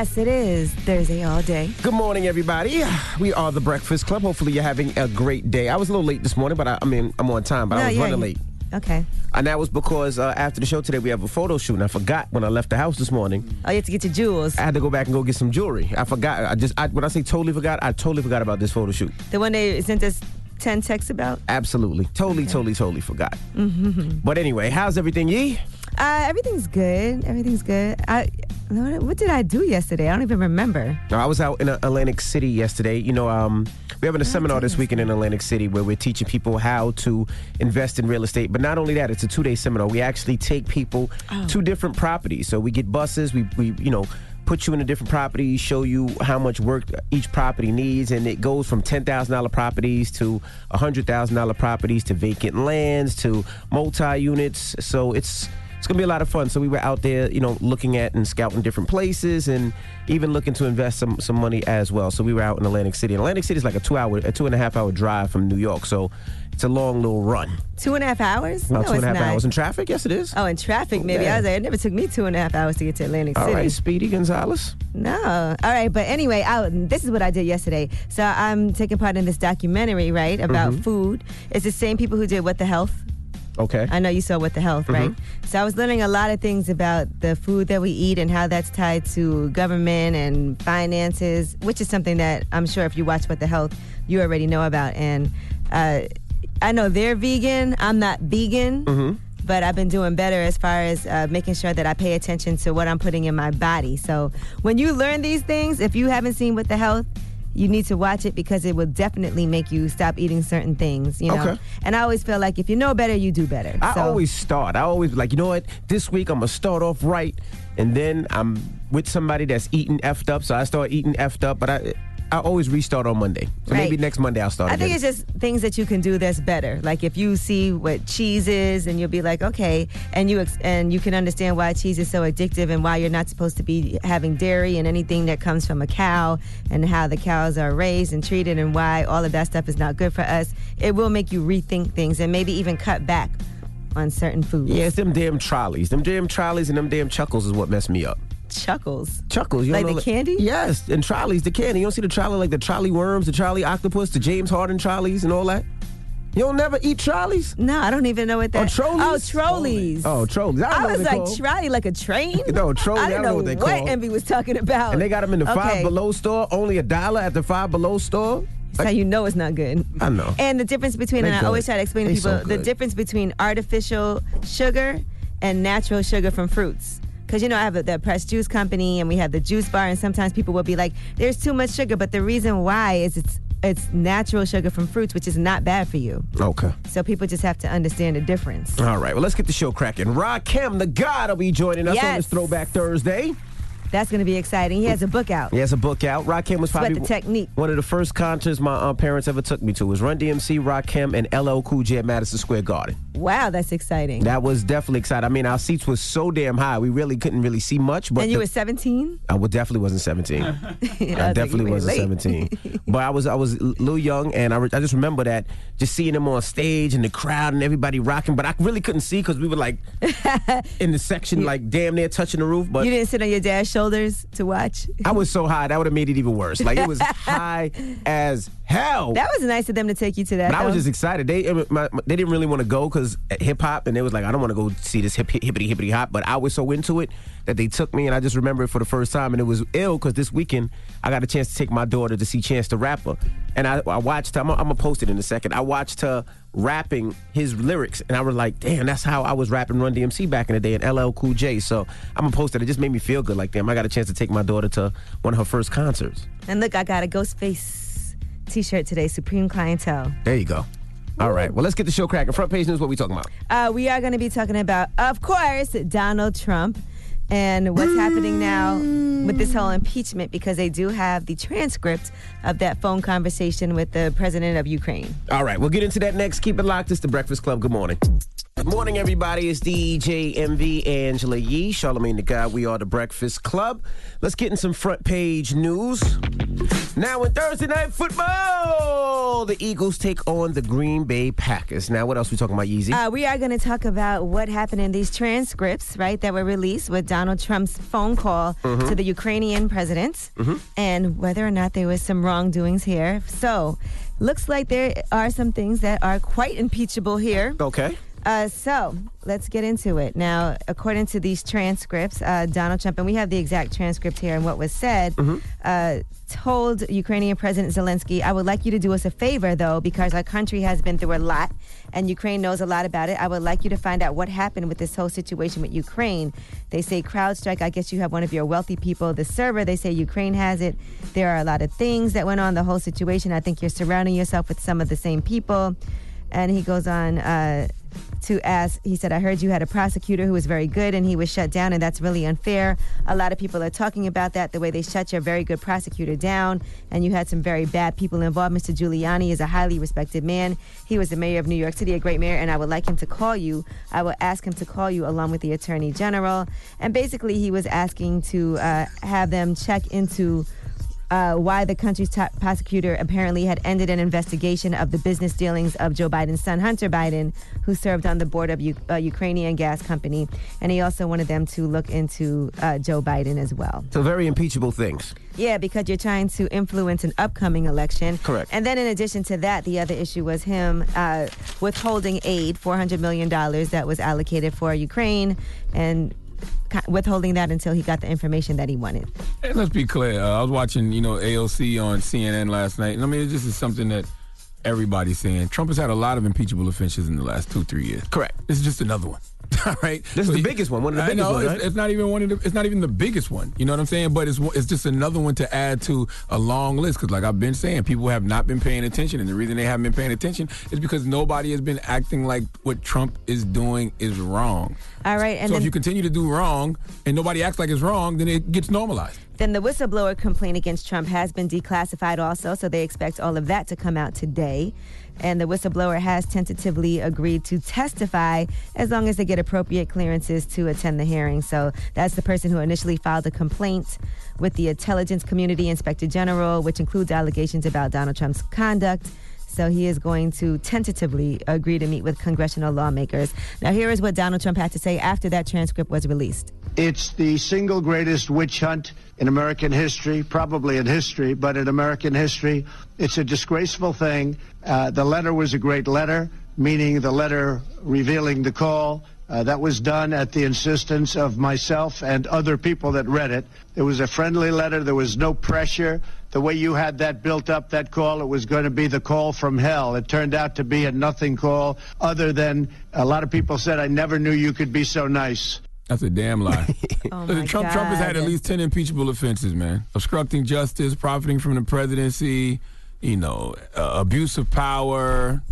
Yes, it is Thursday all day. Good morning, everybody. We are the Breakfast Club. Hopefully, you're having a great day. I was a little late this morning, but I, I mean, I'm on time, but I was yeah, running you- late. Okay. And that was because uh, after the show today, we have a photo shoot, and I forgot when I left the house this morning. Oh, you have to get your jewels. I had to go back and go get some jewelry. I forgot. I just I, when I say totally forgot, I totally forgot about this photo shoot. The one they sent us 10 texts about. Absolutely, totally, totally, totally forgot. But anyway, how's everything, Yee? Uh, everything's good. Everything's good. I what did I do yesterday? I don't even remember. No, I was out in uh, Atlantic City yesterday. You know, um, we're having a seminar this weekend in Atlantic City where we're teaching people how to invest in real estate. But not only that, it's a two day seminar. We actually take people to different properties. So we get buses, we, we you know, put you in a different property, show you how much work each property needs, and it goes from ten thousand dollar properties to hundred thousand dollar properties to vacant lands to multi units. So it's it's gonna be a lot of fun. So we were out there, you know, looking at and scouting different places, and even looking to invest some some money as well. So we were out in Atlantic City. And Atlantic City is like a two hour, a two and a half hour drive from New York. So it's a long little run. Two and a half hours? About no, two and a half not. hours in traffic. Yes, it is. Oh, in traffic, maybe. Yeah. I was like, it never took me two and a half hours to get to Atlantic All City. right, Speedy Gonzalez. No. All right. But anyway, I, this is what I did yesterday. So I'm taking part in this documentary, right, about Mm-hmm. food. It's the same people who did What the Health. Okay. I know you saw What the Health, right? So I was learning a lot of things about the food that we eat and how that's tied to government and finances, which is something that I'm sure if you watch What the Health, you already know about. And uh, I know they're vegan. I'm not vegan. But I've been doing better as far as uh, making sure that I pay attention to what I'm putting in my body. So when you learn these things, if you haven't seen What the Health, you need to watch it because it will definitely make you stop eating certain things, you know. Okay. And I always feel like if you know better, you do better. I So- always start. I always be like, you know what? This week I'm gonna start off right, and then I'm with somebody that's eating effed up, so I start eating effed up. But I, I always restart on Monday. So maybe next Monday I'll start. I think again. it's just things that you can do that's better. Like if you see what cheese is, and you'll be like, okay, and you ex- and you can understand why cheese is so addictive and why you're not supposed to be having dairy and anything that comes from a cow, and how the cows are raised and treated, and why all of that stuff is not good for us. It will make you rethink things and maybe even cut back on certain foods. Yeah, it's them damn trolleys. Them damn trolleys and them damn chuckles is what messed me up. Chuckles. Chuckles, you Like don't the know, candy? Yes, and trolleys, the candy. You don't see the trolley like the trolley worms, the trolley octopus, the James Harden trolleys, and all that. You don't never eat trolleys. No, I don't even know what that. Oh, trolleys? Oh, trolleys. Oh, trolleys. I, don't I know was like, called. trolley, like a train? No, trolley, I I didn't don't know know what they what called. Envy was talking about. and they got them in the Okay. five below store, only a dollar at the five below store. That's how you know it's not good. I know. And the difference between, They and I always try to explain to people so the difference between artificial sugar and natural sugar from fruits. Because, you know, I have the pressed juice company and we have the juice bar, and sometimes people will be like, there's too much sugar. But the reason why is it's it's natural sugar from fruits, which is not bad for you. Okay. So people just have to understand the difference. All right, well, let's get the show cracking. Rakim, the God, will be joining us on this Throwback Thursday. That's going to be exciting. He has a book out. He has a book out. Rakim was Sweat probably the Technique. one of the first concerts my uh, parents ever took me to. was Run DMC, Rakim, and LL Cool J at Madison Square Garden. Wow, that's exciting. That was definitely exciting. I mean, our seats were so damn high, we really couldn't really see much. But and you the- were 17? I would definitely wasn't 17. I definitely wasn't 17. but I was I was a little young, and I, re- I just remember that just seeing him on stage and the crowd and everybody rocking. But I really couldn't see because we were like in the section, like damn near touching the roof. But You didn't sit on your dad's shoulders to watch? I was so high that would have made it even worse. Like it was high as hell. That was nice of them to take you to that. But I was just excited. They my, my- they didn't really want to go because hip hop, and they was like, I don't want to go see this hip, hip hippity hippity hop. But I was so into it that they took me, and I just remember it for the first time, and it was ill because this weekend I got a chance to take my daughter to see Chance the Rapper, and I, I watched. I'm, I'm gonna post it in a second. I watched her rapping his lyrics, and I was like, damn, that's how I was rapping Run DMC back in the day, and LL Cool J. So I'm gonna post it. It just made me feel good. Like, damn, I got a chance to take my daughter to one of her first concerts. And look, I got a Ghostface T-shirt today, Supreme Clientele. There you go. All right. Well, let's get the show cracking. Front page news. What we talking about? Uh, we are going to be talking about, of course, Donald Trump and what's happening now mm. with this whole impeachment because they do have the transcript of that phone conversation with the president of Ukraine. All right. We'll get into that next. Keep it locked. It's the Breakfast Club. Good morning. Good morning, everybody. It's DJ Envy Angela Yee, Charlamagne the God. We are the Breakfast Club. Let's get in some front page news. Now, in Thursday night football, the Eagles take on the Green Bay Packers. Now, what else we talking about, Yeezy? Uh, we are going to talk about what happened in these transcripts, right, that were released with Donald Trump's phone call to the Ukrainian president and whether or not there was some wrongdoings here. So, looks like there are some things that are quite impeachable here. okay. Uh, so let's get into it. Now, according to these transcripts, uh, Donald Trump, and we have the exact transcript here and what was said, uh, told Ukrainian President Zelensky, I would like you to do us a favor, though, because our country has been through a lot and Ukraine knows a lot about it. I would like you to find out what happened with this whole situation with Ukraine. They say CrowdStrike, I guess you have one of your wealthy people, the server, they say Ukraine has it. There are a lot of things that went on, the whole situation. I think you're surrounding yourself with some of the same people. And he goes on uh, to ask, he said, I heard you had a prosecutor who was very good and he was shut down, and that's really unfair. A lot of people are talking about that, the way they shut your very good prosecutor down, and you had some very bad people involved. Mr. Giuliani is a highly respected man. He was the mayor of New York City, a great mayor, and I would like him to call you. I will ask him to call you along with the attorney general. And basically, he was asking to uh, have them check into uh, why the country's top prosecutor apparently had ended an investigation of the business dealings of Joe Biden's son, Hunter Biden, who served on the board of U- uh, Ukrainian gas company. And he also wanted them to look into uh, Joe Biden as well. So, very impeachable things. Yeah, because you're trying to influence an upcoming election. Correct. And then in addition to that, the other issue was him uh, withholding aid, $400 million that was allocated for Ukraine, and withholding that until he got the information that he wanted. And let's be clear. Uh, I was watching, you know, AOC on CNN last night, and I mean, this is something that everybody's saying. Trump has had a lot of impeachable offenses in the last two, three years. Correct. This is just another one. All right. This is the biggest one, one of the I biggest know, ones, it's, right? it's not even one of the. It's not even the biggest one. You know what I'm saying? But it's it's just another one to add to a long list. Because like I've been saying, people have not been paying attention, and the reason they haven't been paying attention is because nobody has been acting like what Trump is doing is wrong. All right, and so then if you continue to do wrong and nobody acts like it's wrong, then it gets normalized. Then the whistleblower complaint against Trump has been declassified also, so they expect all of that to come out today. And the whistleblower has tentatively agreed to testify as long as they get appropriate clearances to attend the hearing. So that's the person who initially filed a complaint with the Intelligence Community Inspector General, which includes allegations about Donald Trump's conduct. So he is going to tentatively agree to meet with congressional lawmakers. Now, here is what Donald Trump had to say after that transcript was released. It's the single greatest witch hunt in American history, probably in history, but in American history. It's a disgraceful thing. Uh, the letter was a great letter, meaning the letter revealing the call. Uh, that was done at the insistence of myself and other people that read it. It was a friendly letter. There was no pressure. The way you had that built up, that call, it was going to be the call from hell. It turned out to be a nothing call, other than a lot of people said, I never knew you could be so nice. That's a damn lie. Oh Listen, my Trump, Trump has had at least 10 impeachable offenses, man. Obstructing justice, profiting from the presidency, you know, uh, abuse of power,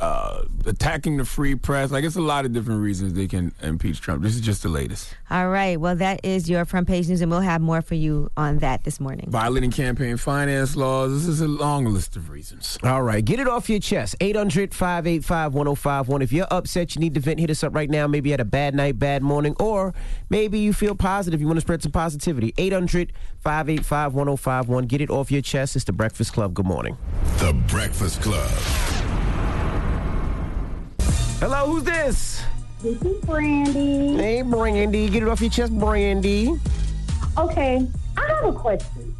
uh, attacking the free press. Like, it's a lot of different reasons they can impeach Trump. This is just the latest. All right. Well, that is your front page news, and we'll have more for you on that this morning. Violating campaign finance laws. This is a long list of reasons. All right, get it off your chest. 800 585 1051. If you're upset, you need to vent, hit us up right now. Maybe you had a bad night, bad morning, or maybe you feel positive. You want to spread some positivity. 800 585 1051. Get it off your chest. It's the Breakfast Club. Good morning. The Breakfast Club. Hello, who's this? This is Brandy. Hey, Brandy. Get it off your chest, Brandy. Okay, I have a question.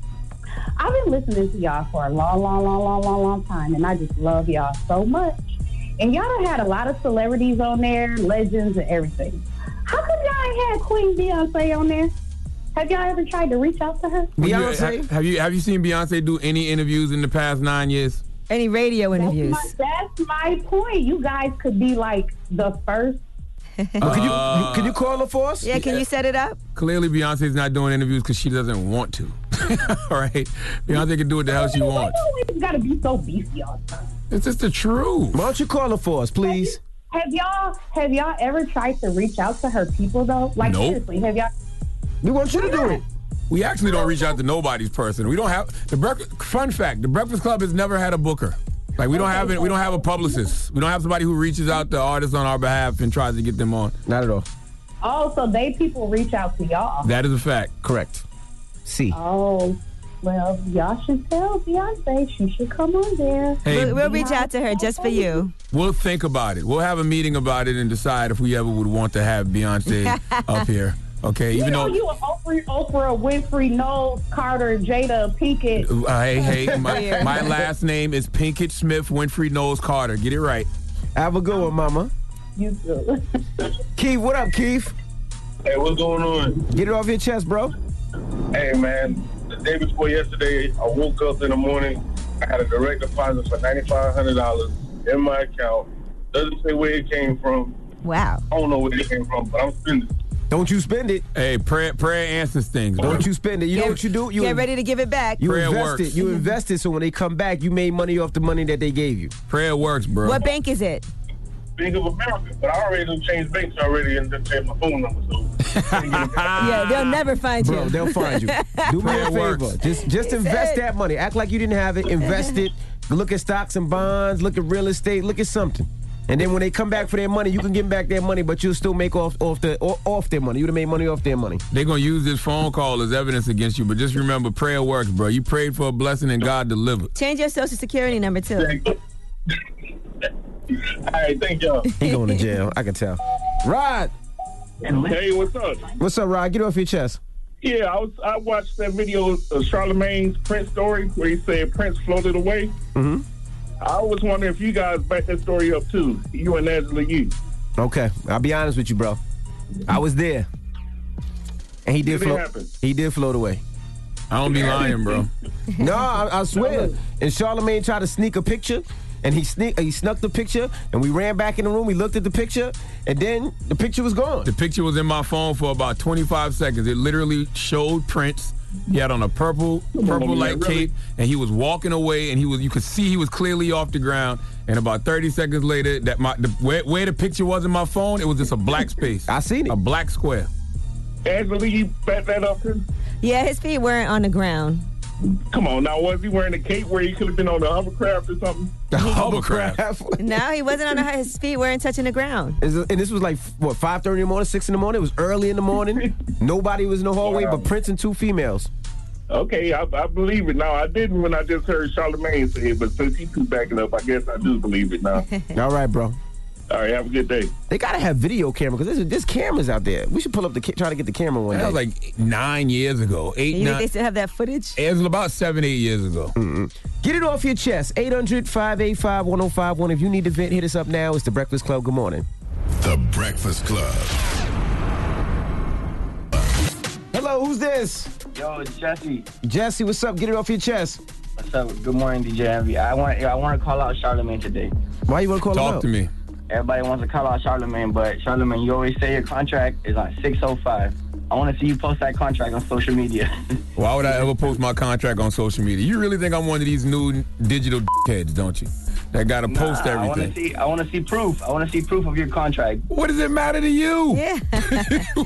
I've been listening to y'all for a long, long, long, long, long, long time, and I just love y'all so much. And y'all done had a lot of celebrities on there, legends and everything. How come y'all ain't had Queen Beyonce on there? Have y'all ever tried to reach out to her? Beyonce? Have, have you have you seen Beyonce do any interviews in the past nine years? Any radio That's interviews? my, that's my point. You guys could be like the first. Well, could, you, could you uh, call her for us? Yeah, can you set it up? Clearly, Beyonce's not doing interviews because she doesn't want to. All right, Beyonce can do what the hell she Why wants. you always gotta be so beefy all the time? It's just the truth. Why don't you call her for us, please? Have y'all have y'all ever tried to reach out to her people though? Like Nope. seriously, have y'all? We want you to do it. We actually don't reach out to nobody's person. We don't have the breakfast. Fun fact: the Breakfast Club has never had a booker. Like we don't have it. We don't have a publicist. We don't have somebody who reaches out to artists on our behalf and tries to get them on. Not at all. Oh, so they people reach out to y'all. That is a fact. Correct. C. Oh, well, y'all should tell Beyonce she should come on there. Hey, We'll, we'll reach out to her just for you. We'll think about it. We'll have a meeting about it and decide if we ever would want to have Beyonce up here. Okay, You even know though. you an Oprah, Oprah Winfrey, Knowles, Carter, Jada, Pinkett. Uh, hey, hey, my, Weird. my last name is Pinkett Smith Winfrey Knowles Carter. Get it right. Have a good one, mama. You too. Keith, what up, Keith? Hey, what's going on? Get it off your chest, bro. Hey, man, the day before yesterday, I woke up in the morning. I had a direct deposit for $9,500 in my account. Doesn't say where it came from. Wow. I don't know where it came from, but I'm spending. Don't you spend it. Hey, prayer, prayer answers things. Don't you spend it. You know what you do? You Get ready to give it back. You Prayer invest works. it. You mm-hmm. invest it so when they come back, you made money off the money that they gave you. Prayer works, bro. What bank is it? Bank of America, but I already done changed banks already and done changed my phone number, so. yeah, they'll never find Bro, you. Bro, they'll find you. Do me a favor. works. Just just invest that money. Act like you didn't have it. Invest it. Look at stocks and bonds. Look at real estate. Look at something. And then when they come back for their money, you can give them back their money, but you'll still make off off the off their money. You'd have made money off their money. They're gonna use this phone call as evidence against you, but just remember, prayer works, bro. You prayed for a blessing and God delivered. Change your social security number too. All right, thank y'all. He going to jail. I can tell. Rod, Hey, what's up? what's up, Rod? Get off your chest. Yeah, I was. I watched that video of Charlamagne's Prince story where he said Prince floated away. Mhm. I was wondering if you guys back that story up too. You and Angela Yee. Okay, I'll be honest with you, bro. I was there, and he did Did it float. happen? He did float away. I don't be lying, bro. No, I, I swear. And Charlamagne tried to sneak a picture, and he sneak he snuck the picture, and we ran back in the room. We looked at the picture, and then the picture was gone. The picture was in my phone for about 25 seconds. It literally showed Prince. He had on a purple, purple man, light really? cape, and he was walking away, and he was you could see he was clearly off the ground. And about 30 seconds later, that my the, where, where the picture was in my phone, it was just a black space. I seen it. A black square. Angela Yee back that up too. Yeah, his feet weren't on the ground. Come on, now was he wearing a cape where he could have been on the hovercraft or something? The hovercraft. No, he wasn't on the, his feet weren't touching the ground. Is it- And this was like what five thirty in the morning, six in the morning. It was early in the morning. Nobody was in the hallway Wow. but Prince and two females. Okay, I, I believe it now. I didn't when I just heard Charlamagne say it, but since he two backing up, I guess I do believe it now. All right, bro. All right, have a good day. They gotta have video camera because there's, there's cameras out there. We should pull up the ca- try to get the camera one That day. was like nine years ago. Eight, You think they still have that footage? It was about seven, eight years ago. Get it off your chest. 800-585-1051. If you need to vent, hit us up now. It's the Breakfast Club. Good morning. The Breakfast Club. Hello, who's this? Yo, it's Jesse. Jesse, what's up? Get it off your chest. What's up? Good morning, DJ Envy. I want I want to call out Charlamagne today. Why you want to call him out? Talk out? to me. Everybody wants to call out Charlamagne, but Charlamagne, you always say your contract is on 605. I want to see you post that contract on social media. Why would I ever post my contract on social media? You really think I'm one of these new digital heads, don't you? That got to post Nah, I want to everything. see I want to see proof. I want to see proof of your contract. What does it matter to you? Yeah.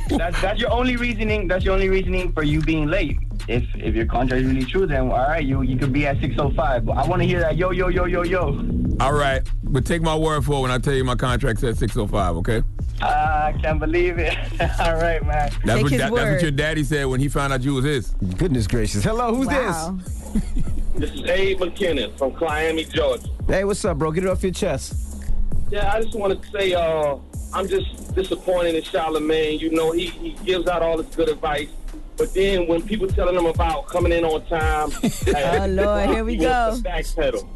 That's that's your only reasoning. That's your only reasoning for you being late. If if your contract is really true, then all right, you you could be at 605. But I want to hear that yo yo yo yo yo. All right, but take my word for it when I tell you my contract says 605, okay? Ah, I can't believe it. all right, man. That's Take what his that, that's what your daddy said when he found out you was his. Goodness gracious. Hello, who's wow. This is Abe McKinnon from Miami, Georgia. Hey, what's up, bro? Get it off your chest. Yeah, I just wanted to say uh, I'm just disappointed in Charlamagne. You know, he, he gives out all this good advice. But then when people telling him about coming in on time, Oh, Lord, here we go. Backpedal.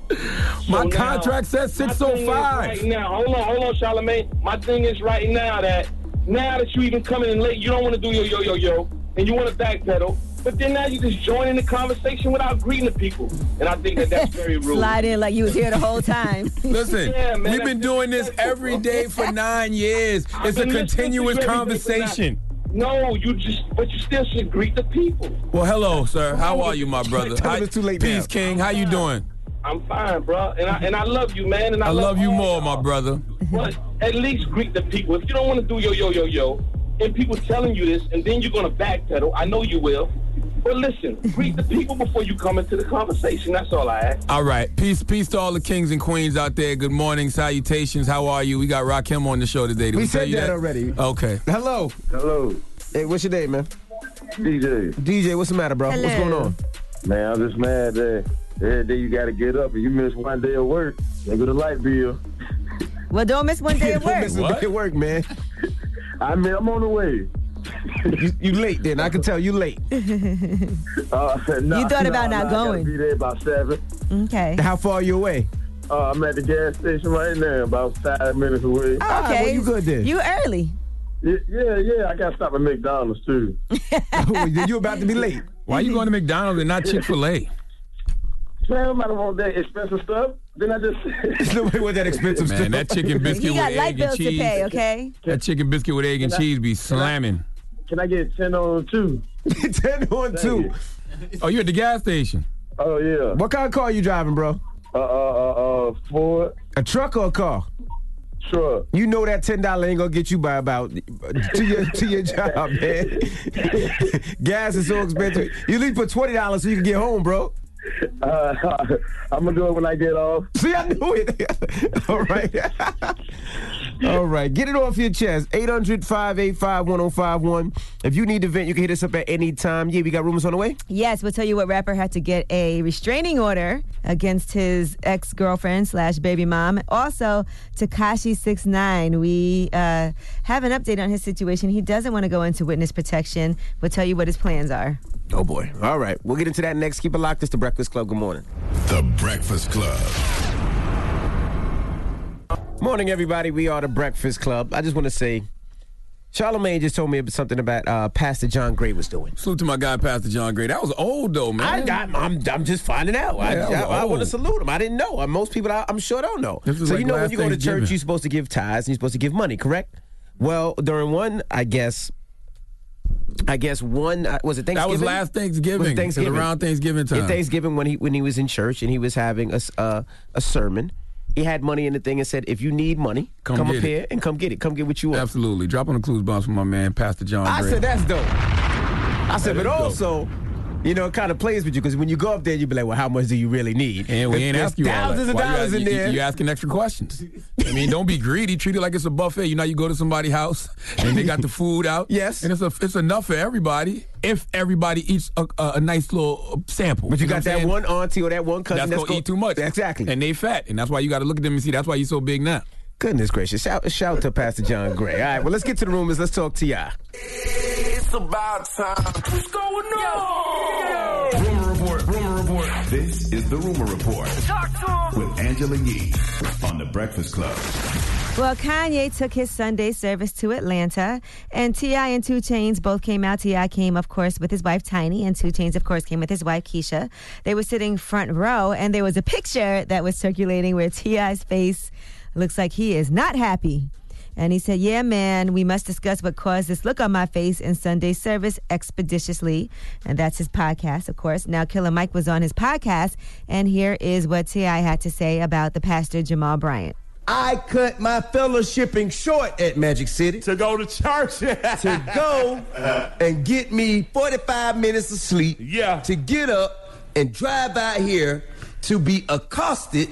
My now, contract says thing is 605. Right now, hold on, hold on, Charlamagne. My thing is right now that now that you even coming in late, you don't want to do your yo yo yo, and you want to backpedal. But then now you just join in the conversation without greeting the people, and I think that that's very rude. Slide in like you was here the whole time. Listen, Yeah, man, we've been doing this disrespectful, every bro. day for nine years. I've It's a been listening to continuous you every day for conversation. No, you just, but you still should greet the people. Well, hello, sir. How are you, my brother? Tell him it's too late Peace, now. King. How you doing? I'm fine, bro, and I and I love you, man, and I, I love you more, my brother. But at least greet the people. If you don't want to do yo yo yo yo, and people telling you this, and then you're gonna backpedal, I know you will. But listen, greet the people before you come into the conversation. That's all I ask. All right. Peace, peace to all the kings and queens out there. Good morning, salutations. How are you? We got Rakim on the show today. Did we, We tell said you that already. Okay. Hello. Hello, Hey, what's your name, man? DJ. DJ, what's the matter, bro? What's going on? Man, I'm just mad that every day you got to get up and you miss one day of work. They go to light bill. Well, don't miss one day at Don't work. miss a What? day at work, man. I mean, I'm on the way. You, you late then. I can tell you late. Uh, nah, You thought about nah, not nah, going. gotta be there about seven. Okay. How far are you away? Uh, I'm at the gas station right now, about five minutes away. Oh, Ah, okay. well, you good then. You early. Yeah, yeah, yeah. I got to stop at McDonald's too. you about to be late. Why are you going to McDonald's and not Chick fil A? Man, I'm not want that expensive stuff. Then I just. Nobody want that expensive Man, stuff. that chicken biscuit You with got light egg and bills to cheese. pay, okay? That chicken biscuit with egg and I- cheese be can I- slamming. Can I get ten on two? Ten on two. Oh, you at the gas station? Oh yeah. What kind of car you driving, bro? Uh, uh, uh, uh, Ford A truck or a car? truck. You know that ten dollar ain't gonna get you by about to your to your job, man. Gas is so expensive. You leave for twenty dollars so you can get home, bro. Uh, I'm gonna do it when I get off. See, I knew it. All right. All right. Get it off your chest. 800 585 1051. If you need to vent, you can hit us up at any time. Yeah, we got rumors on the way. Yes, we'll tell you what rapper had to get a restraining order against his ex girlfriend slash baby mom. Also, Tekashi Six Nine. We uh, have an update on his situation. He doesn't want to go into witness protection. We'll tell you what his plans are. Oh, boy. All right. We'll get into that next. Keep it locked. It's the Breakfast Club. Good morning. The Breakfast Club. Morning, everybody. We are the Breakfast Club. I just want to say, Charlamagne just told me something about uh, Pastor John Gray was doing. Salute to my guy, Pastor John Gray. That was old though, I, man. I, I'm, I'm just finding out. I, Yeah, that was I, want to salute him. I didn't know. Uh, Most people, I, I'm sure, don't know. So like you know when you go to church, you're supposed to give tithes and you're supposed to give money, correct? Well, during one, I guess, I guess one uh, was it Thanksgiving? that was last Thanksgiving. Was it It was Thanksgiving? around Thanksgiving time. In Thanksgiving when he when he was in church and he was having a uh, a sermon. He had money in the thing and said, "If you need money, Come come, up it. here and come get it. Come get what you want." Absolutely. Drop on the clues bombs for my man, Pastor John I Gray. said that's dope. I said, That but also, dope. You know, it kind of plays with you because when you go up there, you be like, well, how much do you really need? And we ain't asking you thousands of you dollars ask- in you- there. You asking extra questions. I mean, don't be greedy. Treat it like it's a buffet. You know, you go to somebody's house and they got the food out. Yes. and it's a, it's enough for everybody if everybody eats a, a, a nice little sample. but you, know got that saying? one auntie or that one cousin That's, that's, gonna eat too much. Exactly. and they fat, and that's why you got to look at them and see. That's why you're so big now. Goodness gracious! Shout, shout to Pastor John Gray. All right, well, let's get to the rumors. Let's talk Ti. It's about time. What's going on? Rumor report. Rumor report. This is the rumor report Talk to him. with Angela Yee on the Breakfast Club. Well, Kanye took his Sunday service to Atlanta, and T.I. and 2 Chainz both came out. T.I. came, of course, with his wife Tiny, and 2 Chainz, of course, came with his wife Keisha. They were sitting front row, and there was a picture that was circulating where T.I.'s face looks like he is not happy. And he said, Yeah, man, we must discuss what caused this look on my face in Sunday service expeditiously. And that's his podcast, of course. Now, Killer Mike was on his podcast, and here is what T.I. had to say about the pastor, Jamal Bryant. I cut my fellowshipping short at Magic City To go to church. to go and get me 45 minutes of sleep. Yeah. To get up and drive out here to be accosted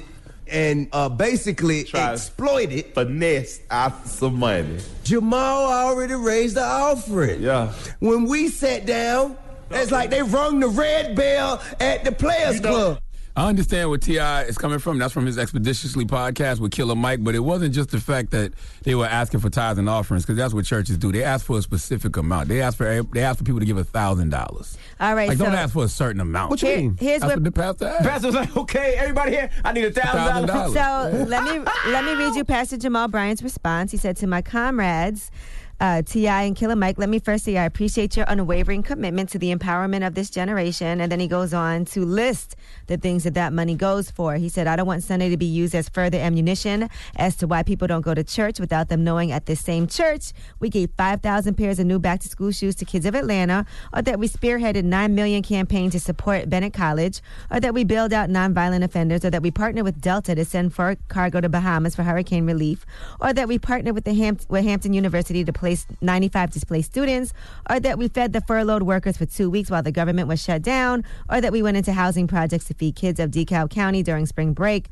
and uh, basically Try- exploited. Finesse out some money. Jamal already raised the offering. Yeah. When we sat down, it's like they rung the red bell at the Players You know- Club. I understand where T.I. is coming from. That's from his expeditiously podcast with Killer Mike. But it wasn't just the fact that they were asking for tithes and offerings, because that's what churches do. They ask for a specific amount. They ask for they ask for people to give a thousand dollars. All right, Like, so don't ask for a certain amount. What you Here- mean? here's That's what what the pastor asked. Pastor was like, okay, everybody here, I need a thousand dollars. $1,000. So let me let me read you Pastor Jamal Bryant's response. He said to my comrades, Uh, T.I. and Killer Mike, let me first say I appreciate your unwavering commitment to the empowerment of this generation. And then he goes on to list the things that that money goes for. He said, I don't want Sunday to be used as further ammunition as to why people don't go to church without them knowing at this same church we gave 5,000 pairs of new back to school shoes to kids of Atlanta, or that we spearheaded 9 million campaign to support Bennett College, or that we bailed out nonviolent offenders, or that we partnered with Delta to send cargo to Bahamas for hurricane relief, or that we partnered with the Ham- with Hampton University to place 95 displaced students, or that we fed the furloughed workers for two weeks while the government was shut down, or that we went into housing projects to feed kids of DeKalb County during spring break.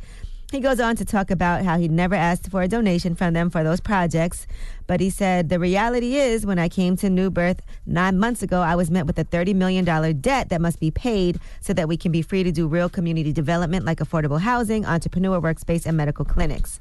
He goes on to talk about how he never asked for a donation from them for those projects. But he said, The reality is, when I came to New Birth nine months ago, I was met with a $30 million debt that must be paid so that we can be free to do real community development like affordable housing, entrepreneur workspace, and medical clinics.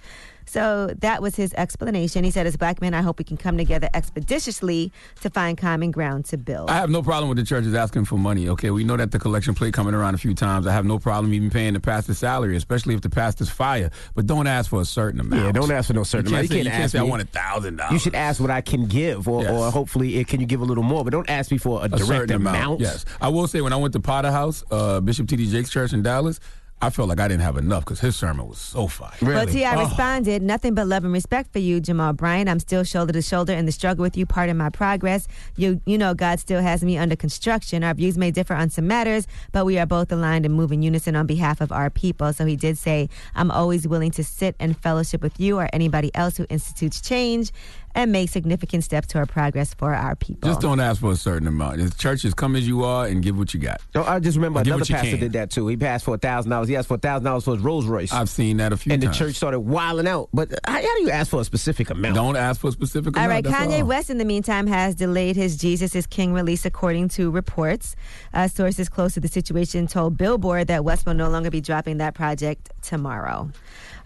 So that was his explanation. He said, As black men, I hope we can come together expeditiously to find common ground to build. I have no problem with the churches asking for money. Okay, we know that the collection plate coming around a few times. I have no problem even paying the pastor's salary, especially if the pastor's fire. But don't ask for a certain amount. Yeah, don't ask for no certain you amount. Can't You say, can't you can't ask say I want a thousand dollars. You should ask what I can give, or, Yes. or hopefully, eh, can you give a little more? But don't ask me for a, a direct certain amount. Yes, I will say when I went to Potter House, uh, Bishop T.D. Jakes Church in Dallas, I felt like I didn't have enough because his sermon was so fire. Well, T.I. Oh. responded, nothing but love and respect for you, Jamal Bryant. I'm still shoulder to shoulder in the struggle with you, part of my progress. You you know God still has me under construction. Our views may differ on some matters, but we are both aligned and move in unison on behalf of our people. So he did say, I'm always willing to sit and fellowship with you or anybody else who institutes change and make significant steps toward progress for our people. Just don't ask for a certain amount. The churches come as you are and give what you got. No, I just remember Or another pastor can. did that too. He passed for a thousand dollars. He asked for a thousand dollars for his Rolls Royce. I've seen that a few times. and times. the church started wilding out. But how, how do you ask for a specific amount? Don't ask for a specific All amount. right, that's Kanye all. West, in the meantime, has delayed his Jesus is King release, according to reports. Uh, sources close to the situation told Billboard that West will no longer be dropping that project tomorrow.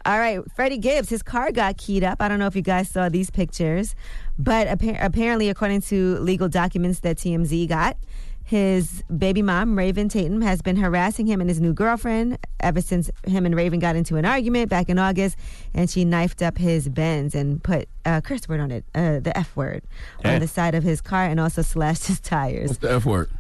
All right, Freddie Gibbs, his car got keyed up. I don't know if you guys saw these pictures, but appa- apparently, according to legal documents that TMZ got, his baby mom, Raven Tatum, has been harassing him and his new girlfriend ever since him and Raven got into an argument back in August, and she knifed up his Benz and put a curse word on it, uh, the F word, Eh. on the side of his car, and also slashed his tires. What's the F word?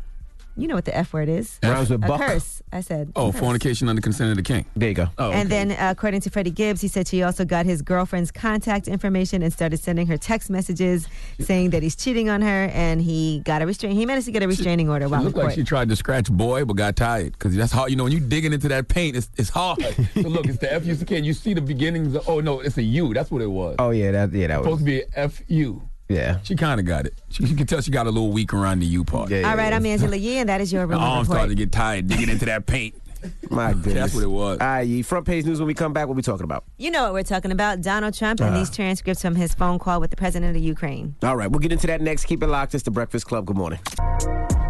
You know what the F word is? Rhymes with a buck. curse. I said. Oh, curse. fornication under consent of the king. There you go. Oh, And okay. then, uh, according to Freddie Gibbs, he said she also got his girlfriend's contact information and started sending her text messages saying that he's cheating on her, and he got a restraint. He managed to get a restraining order It while in looked like she tried to scratch boy, but got tired because that's hard. You know, when you digging into that paint, it's, it's hard. so look, it's the F U C K. and You see the beginnings. Of, oh no, it's a U. That's what it was. Oh yeah, that yeah that supposed was. Supposed to be F U. Yeah. She kind of got it. She, you can tell she got a little weak around the U part. Yeah, All right, I'm Angela Yee, and that is your Her rumor arms report. started to get tired digging into that paint. My goodness. That's what it was. All right, front page news when we come back. What we talking about? You know what we're talking about Donald Trump and Uh. these transcripts from his phone call with the president of Ukraine. All right, we'll get into that next. Keep it locked. It's the Breakfast Club. Good morning.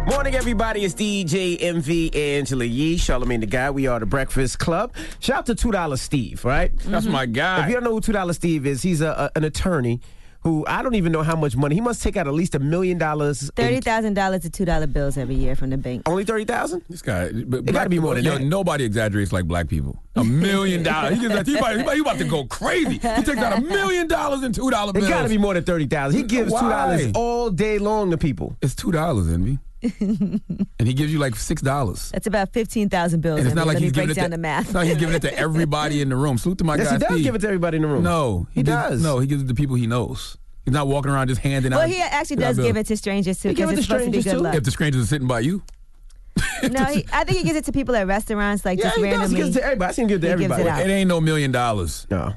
Morning, everybody. It's DJ Envy Angela Yee, Charlamagne the Guy. We are the Breakfast Club. Shout out to Two Dollar Steve, right? That's my guy. If you don't know who Two Dollar Steve is, he's a, a- an attorney who I don't even know how much money he must take out at least a million dollars. Thirty thousand dollars to two dollar bills every year from the bank. Only thirty thousand? This guy, but It gotta be more than that. Nobody exaggerates like black people. A million dollars. He, gets, he, about, he about- he about to go crazy. He takes out a million dollars in two dollar bills. It bills. got to be more than thirty thousand. He gives two dollars all day long to people. It's two dollars, Envy. and he gives you like six dollars. That's about fifteen thousand bills. And it's not Let like me he's giving it down to, the math. It's not like he's giving it to everybody in the room. Salute to my Yes, guy. he does Steve. give it to everybody in the room. No, He gives- does. No, he gives it to people he knows. He's not walking around just handing out. Well, he actually does give it to strangers too He give because it to supposed to strangers, too? luck. If the strangers are sitting by you, no, he, I think he gives it to people at restaurants, like Yeah, just he does. He randomly. gives it to everybody. I seen him give it to He gives everybody. it out. it ain't no million dollars. No.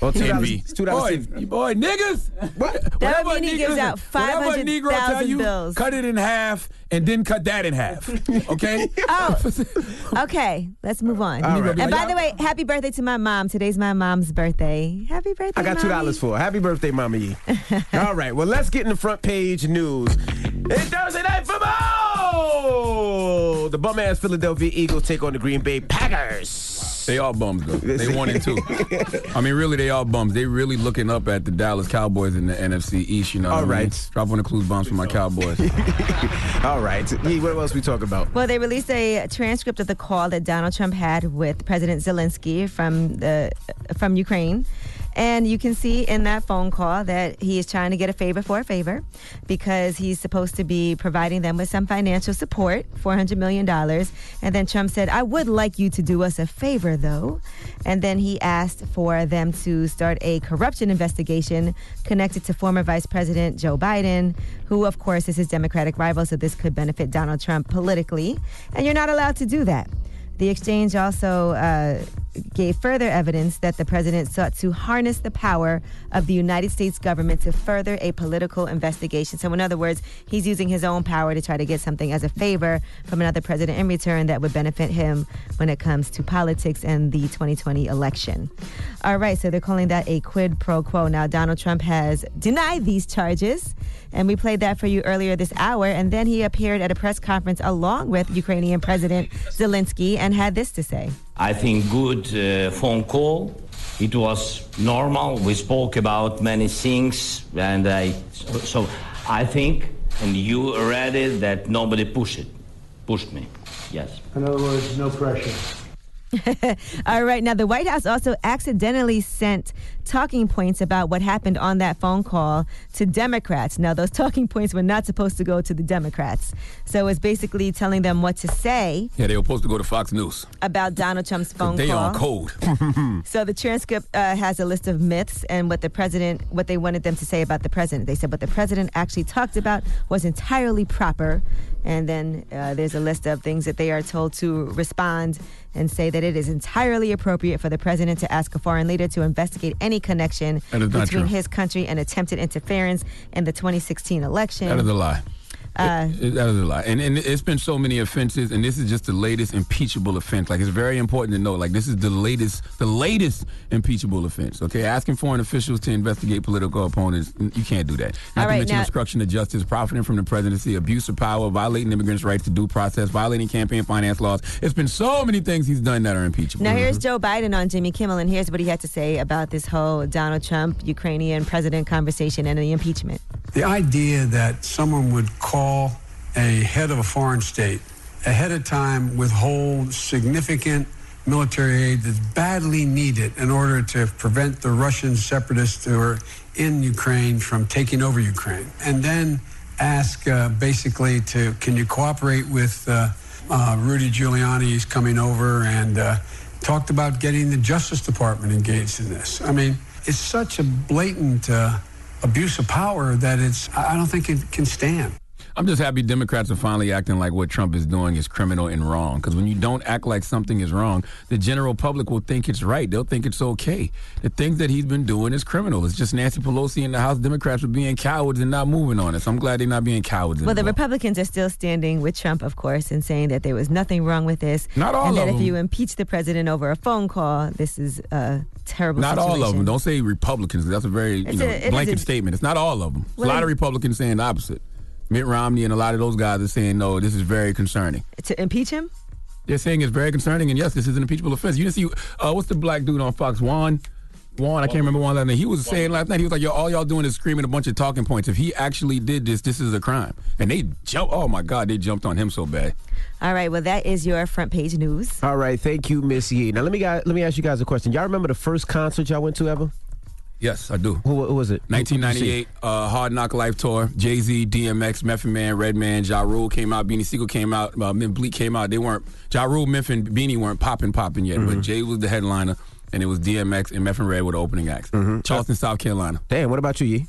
Well, two dollars. Envy. Two dollars. Boy, boy, niggas. What? That would mean he gives out Negro tell 500,000 bills. Cut it in half and then cut that in half. Okay? Oh, okay. Let's move on. All right. And by the way, happy birthday to my mom. Today's my mom's birthday. Happy birthday! I got two dollars for her. Happy birthday, Mama All right, well, let's get in the front page news. It's Thursday night football. The bum ass Philadelphia Eagles take on the Green Bay Packers. They all bums though. They one and two. I mean, really, they all bums. They really looking up at the Dallas Cowboys in the NFC East. You know. All what I mean? right. Drop one of the clues bombs for my Cowboys. All right, what else we talking about? Well, they released a transcript of the call that Donald Trump had with President Zelensky from the from Ukraine, And you can see in that phone call that he is trying to get a favor for a favor because he's supposed to be providing them with some financial support, $400 million. And then Trump said, I would like you to do us a favor, though. And then he asked for them to start a corruption investigation connected to former Vice President Joe Biden, who, of course, is his Democratic rival, so this could benefit Donald Trump politically. And you're not allowed to do that. The exchange also uh, gave further evidence that the president sought to harness the power of the United States government to further a political investigation. So, in other words, he's using his own power to try to get something as a favor from another president in return that would benefit him when it comes to politics and the 2020 election. All right, so they're calling that a quid pro quo. Now, Donald Trump has denied these charges. And we played that for you earlier this hour. And then he appeared at a press conference along with Ukrainian President Zelensky and had this to say. I think good uh, phone call. It was normal. We spoke about many things, and I so, so I think, and you read it that nobody pushed it, pushed me. Yes. In other words, no pressure. All right. Now, the White House also accidentally sent talking points about what happened on that phone call to Democrats. Now, those talking points were not supposed to go to the Democrats. So it's basically telling them what to say Yeah, they were supposed to go to Fox News. about Donald Trump's phone They call. They on code. So the transcript uh, has a list of myths and what the president, what they wanted them to say about the president. They said what the president actually talked about was entirely proper, and then uh, there's a list of things that they are told to respond and say that it is entirely appropriate for the president to ask a foreign leader to investigate any connection That is not between his country and attempted interference in the 2016 election. That is a lie. Uh, It- it- that is a lie. And, and it's been so many offenses, and this is just the latest impeachable offense. Like, it's very important to know, like, this is the latest, the latest impeachable offense, okay? Asking foreign officials to investigate political opponents, you can't do that. Not All to mention now- obstruction of justice, profiting from the presidency, abuse of power, violating immigrants' rights to due process, violating campaign finance laws. It's been so many things he's done that are impeachable. Now, here's Joe Biden on Jimmy Kimmel, and here's what he had to say about this whole Donald Trump Ukrainian president conversation and the impeachment. The idea that someone would call a head of a foreign state ahead of time withhold significant military aid that's badly needed in order to prevent the Russian separatists who are in Ukraine from taking over Ukraine. And then ask uh, basically to, can you cooperate with uh, uh, Rudy Giuliani? He's coming over and uh, talked about getting the Justice Department engaged in this. I mean, it's such a blatant uh, abuse of power that it's, I don't think it can stand. I'm just happy Democrats are finally acting like what Trump is doing is criminal and wrong. Because when you don't act like something is wrong, the general public will think it's right. They'll think it's okay. The things that he's been doing is criminal. It's just Nancy Pelosi and the House Democrats are being cowards and not moving on it. So I'm glad they're not being cowards. Well, the anymore. Republicans are still standing with Trump, of course, and saying that there was nothing wrong with this. Not all And that of if them. you impeach the president over a phone call, this is a terrible Not situation. all of them. Don't say Republicans. That's a very you know a- blanket a- statement. It's not all of them. Well, a lot of Republicans saying the opposite. Mitt Romney and a lot of those guys are saying no. This is very concerning. To impeach him? They're saying it's very concerning, and yes, this is an impeachable offense. You didn't see uh, what's the black dude on Fox? Juan. Juan, I can't remember Juan last night. He was saying last night, he was like, "Yo, all y'all doing is screaming a bunch of talking points. If he actually did this, this is a crime." And they jump. Oh my God, they jumped on him so bad. All right, well, that is your front page news. All right, thank you, Miss Yee. Now let me let me ask you guys a question. Y'all remember the first concert y'all went to ever? Yes, I do. Who, who was it? 1998, uh, Hard Knock Life Tour. Jay Z, DMX, Method Man, Redman, Ja Rule came out. Beanie Sigel came out. Uh, Memphis Bleek came out. They weren't Ja Rule, Memphis, and Beanie weren't popping, popping yet. But Jay was the headliner, and it was DMX and Method Red were the opening acts. Charleston, South Carolina. Damn, what about you, Yee?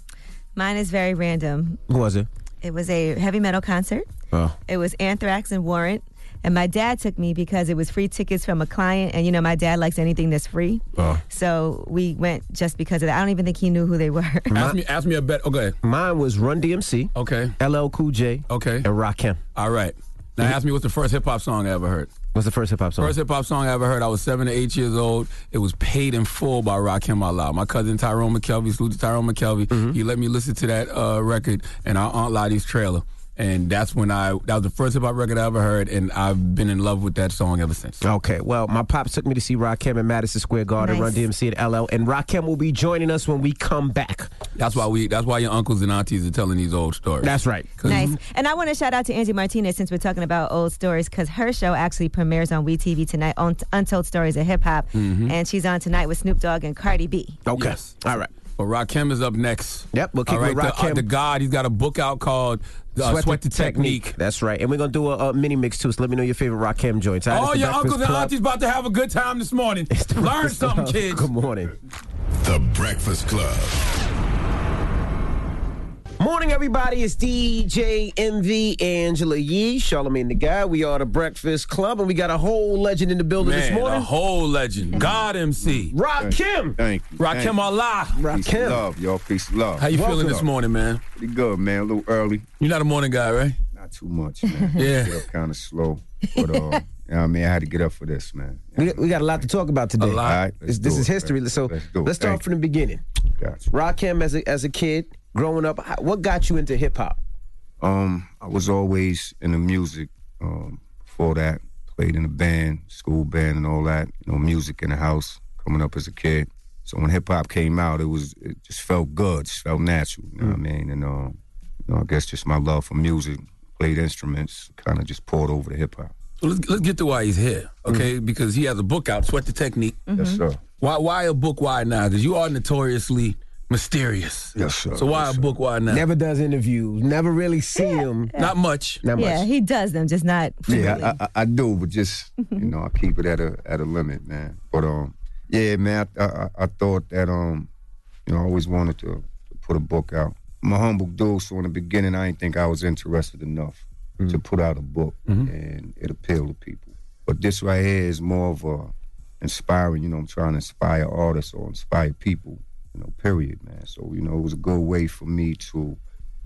Mine is very random. Who was it? It was a heavy metal concert. Oh. It was Anthrax and Warrant. And my dad took me because it was free tickets from a client. And, you know, my dad likes anything that's free. Oh. So we went just because of that. I don't even think he knew who they were. Ask me, ask me a bet. Okay. Mine was Run DMC. Okay. LL Cool J. Okay. And Rakim. All right. Now ask me what's the first hip hop song I ever heard. What's the first hip hop song? First hip hop song I ever heard, I was seven to eight years old. It was Paid in Full by Rakim Allah. My cousin Tyrone McKelvey, salute to Tyrone McKelvey, Mm-hmm. he let me listen to that uh, record and our Aunt Lottie's trailer. And that's when I that was the first hip hop record I ever heard, and I've been in love with that song ever since. Okay, well, my pops took me to see Rakim at Madison Square Garden, Nice. Run DMC at LL, and Rakim will be joining us when we come back. That's why we. That's why your uncles and aunties are telling these old stories. That's right. Nice. And I want to shout out to Angie Martinez since we're talking about old stories because her show actually premieres on WeTV tonight on Untold Stories of Hip Hop. Mhm. And she's on tonight with Snoop Dogg and Cardi B. Okay. Yes. All right. Well, Rakim is up next. Yep, we'll kick All right, with the, uh, the God, he's got a book out called uh, Sweat, the Technique. That's right. And we're going to do a, a mini mix too, so let me know your favorite Rakim joints. All right, All your Breakfast uncles and aunties about to have a good time this morning. Learn something, Club. kids. Good morning. The Breakfast Club. Morning, everybody. It's DJ Envy Angela Yee, Charlamagne the Guy. We are the Breakfast Club, and we got a whole legend in the building this morning. a whole legend. God MC. Rakim. Thank you. Rakim Thank you. Allah. Peace of love, y'all. Peace of love. How you feeling this morning, man? Pretty good, man. A little early. You're not a morning guy, right? Not too much, man. Yeah. Get up kind of slow. But, uh, you know what I mean? I had to get up for this, man. We, we got a lot to talk about today. A lot. All right, this this do is it. history. So Let's let's start Thank from the beginning. Gotcha. Rakim, as a as a kid, growing up, how- what got you into hip hop? Um, I was always in the music. Um, before that, played in a band, school band, and all that. You know, music in the house. Coming up as a kid, so when hip hop came out, it was it just felt good, just felt natural. You know what I mean? And um, you know, I guess just my love for music, played instruments, kind of just poured over to hip hop. So let's, let's get to why he's here, okay? Because he has a book out, Sweat the Technique. Yes, sir. Why why a book? Why now? Because you are notoriously mysterious. Yes, sir. So why a book? Why not? Never does interviews. Never really see him. Not much. Not much. Yeah, he does them, just not. Yeah, I, I, I do, but just you know, I keep it at a at a limit, man. But um, yeah, man, I, I, I thought that um, you know, I always wanted to, to put a book out. I'm a humble dude, so in the beginning, I didn't think I was interested enough to put out a book, and it appealed to people. But this right here is more of a inspiring. You know, I'm trying to inspire artists or inspire people. You know, period, man. So you know, it was a good way for me to